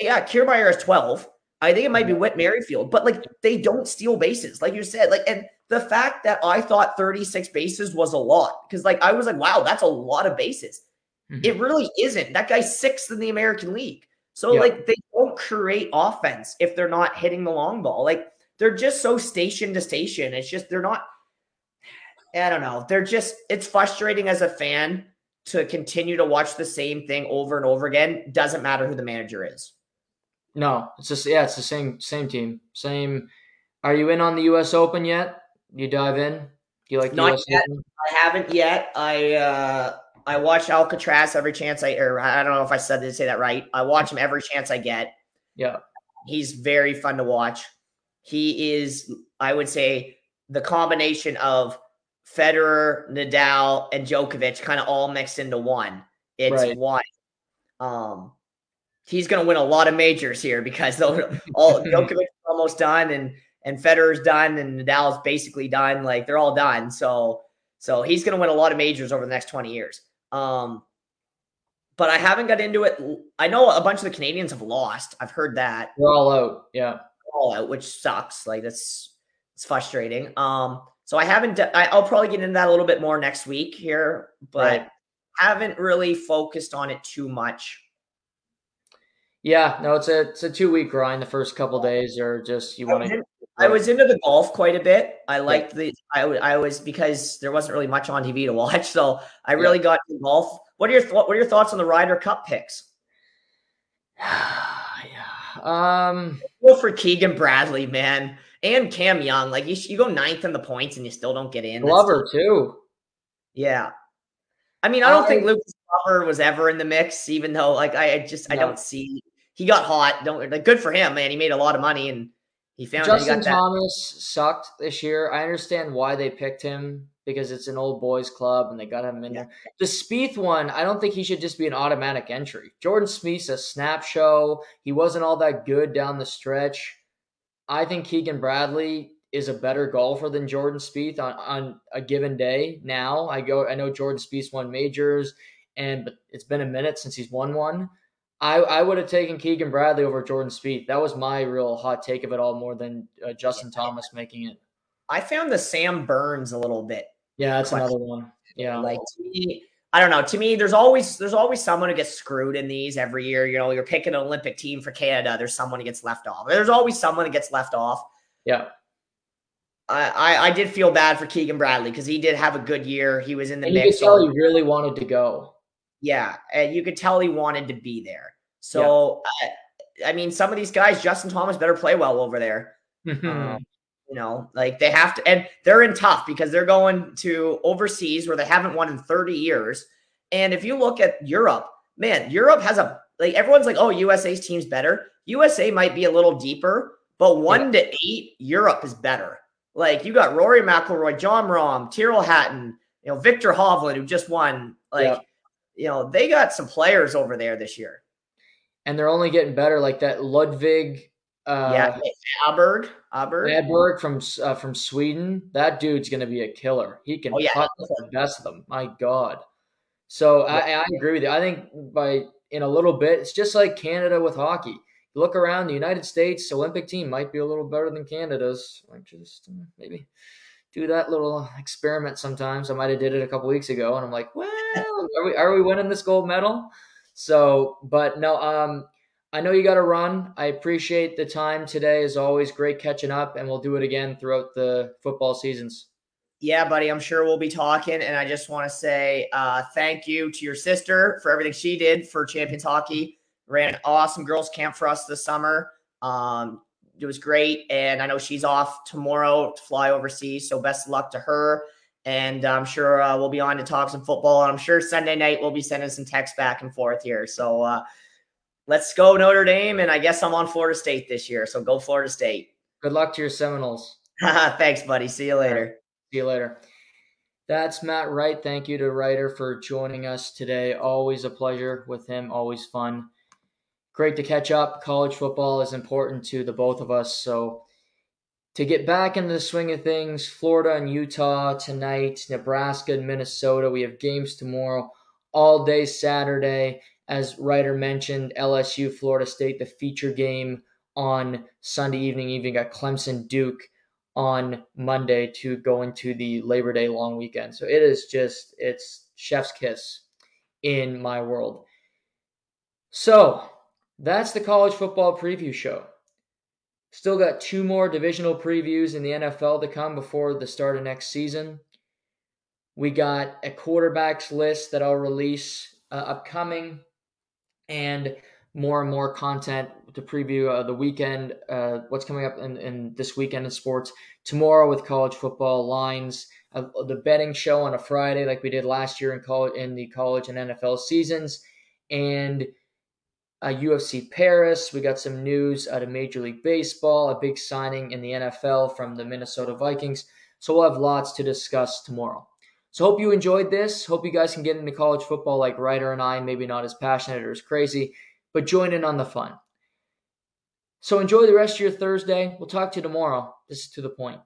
Yeah, Kiermaier is 12. I think it might be Whit Merrifield, but like they don't steal bases, like you said. Like, and the fact that I thought 36 bases was a lot because, like, I was like, wow, that's a lot of bases. Mm-hmm. It really isn't. That guy's sixth in the American League. So, like, they don't create offense if they're not hitting the long ball. Like, they're just so station to station. It's just, they're not, I don't know. They're just, it's frustrating as a fan to continue to watch the same thing over and over again. Doesn't matter who the manager is. No, it's just, yeah, it's the same, same team. Same. Are you in on the U.S. Open yet? You dive in? Do you like the Not US yet. Open? I haven't yet. I, uh, I watch Alcatraz every chance I, or I don't know if I said to say that right. I watch him every chance I get. Yeah. He's very fun to watch. He is, I would say, the combination of Federer, Nadal, and Djokovic kind of all mixed into one. It's right. one. Um, he's going to win a lot of majors here because they'll all Djokovic almost done and and Federer's done and Nadal's basically done. Like they're all done. So so he's going to win a lot of majors over the next 20 years. Um, but I haven't got into it. I know a bunch of the Canadians have lost. I've heard that. We're all out. Yeah. all out, which sucks. Like that's it's frustrating. Um, so I haven't I, will probably get into that a little bit more next week here, but right. haven't really focused on it too much. Yeah, no, it's a it's a two week grind. The first couple days are just you want to I was into the golf quite a bit. I liked the I, I was because there wasn't really much on TV to watch, so I really yeah. got into golf. What are your th- what are your thoughts on the Ryder Cup picks? yeah, um, go for Keegan Bradley, man, and Cam Young. Like you, you go ninth in the points and you still don't get in. Glover too. Yeah, I mean, I don't I, think Lucas Glover was ever in the mix, even though like I, I just no. I don't see he got hot. Don't like good for him, man. He made a lot of money and he found Justin he Thomas sucked this year. I understand why they picked him because it's an old boys club and they got him in yeah. there. The Spieth one, I don't think he should just be an automatic entry. Jordan Spieth's a snap show. He wasn't all that good down the stretch. I think Keegan Bradley is a better golfer than Jordan Spieth on, on a given day. Now I go, I know Jordan Spieth won majors, and but it's been a minute since he's won one. I, I would have taken Keegan Bradley over Jordan Spieth. That was my real hot take of it all, more than uh, Justin yeah. Thomas making it. I found the Sam Burns a little bit. Yeah, that's another one. Yeah, like to me, I don't know. To me, there's always there's always someone who gets screwed in these every year. You know, you're picking an Olympic team for Canada. There's someone who gets left off. There's always someone who gets left off. Yeah. I, I, I did feel bad for Keegan Bradley because he did have a good year. He was in the and mix. You could tell he really wanted to go. Yeah, and you could tell he wanted to be there. So, yeah. I, I, mean, some of these guys, Justin Thomas, better play well over there. um, you know, like they have to, and they're in tough because they're going to overseas where they haven't won in 30 years. And if you look at Europe, man, Europe has a like everyone's like, oh, USA's team's better. USA might be a little deeper, but one yeah. to eight, Europe is better. Like you got Rory McIlroy, Jon Rahm, Tyrrell Hatton, you know, Viktor Hovland, who just won. Like, yeah. You know, they got some players over there this year. And they're only getting better. Like that Ludvig. uh, yeah, Aberg, Aberg, from uh, from Sweden. That dude's going to be a killer. He can oh, yeah. cut the best of them. My God. So yeah. I, I agree with you. I think by in a little bit, it's just like Canada with hockey. Look around, the United States Olympic team might be a little better than Canada's. Like just uh, maybe do that little experiment sometimes. I might have did it a couple weeks ago, and I'm like, well, are we are we winning this gold medal? So, but no, um, I know you got to run. I appreciate the time today. As always, great catching up, and we'll do it again throughout the football seasons. Yeah, buddy, I'm sure we'll be talking. And I just want to say uh, thank you to your sister for everything she did for Champions Hockey. Ran an awesome girls' camp for us this summer. Um, it was great. And I know she's off tomorrow to fly overseas. So best of luck to her. And I'm sure uh, we'll be on to talk some football. And I'm sure Sunday night we'll be sending some texts back and forth here. So, uh, let's go Notre Dame. And I guess I'm on Florida State this year. So go Florida State. Good luck to your Seminoles. Thanks, buddy. See you later. See you later. That's Matt Wright. Thank you to Writer for joining us today. Always a pleasure with him, always fun. Great to catch up. College football is important to the both of us. So, to get back into the swing of things, Florida and Utah tonight, Nebraska and Minnesota. We have games tomorrow, all day Saturday as Writer mentioned, LSU, Florida State, the feature game on Sunday evening. Even got Clemson, Duke on Monday to go into the Labor Day long weekend. So it is just, it's chef's kiss in my world. So that's the college football preview show. Still got two more divisional previews in the NFL to come before the start of next season. We got a quarterbacks list that I'll release uh, upcoming and more and more content to preview uh, the weekend, uh, what's coming up in, in, this weekend in sports. Tomorrow with college football lines, uh, the betting show on a Friday, like we did last year in college in the college and NFL seasons, and Uh, UFC Paris. We got some news out of Major League Baseball, a big signing in the NFL from the Minnesota Vikings. So we'll have lots to discuss tomorrow. So hope you enjoyed this. Hope you guys can get into college football like Ryder and I, maybe not as passionate or as crazy, but join in on the fun. So enjoy the rest of your Thursday. We'll talk to you tomorrow. This is to the point.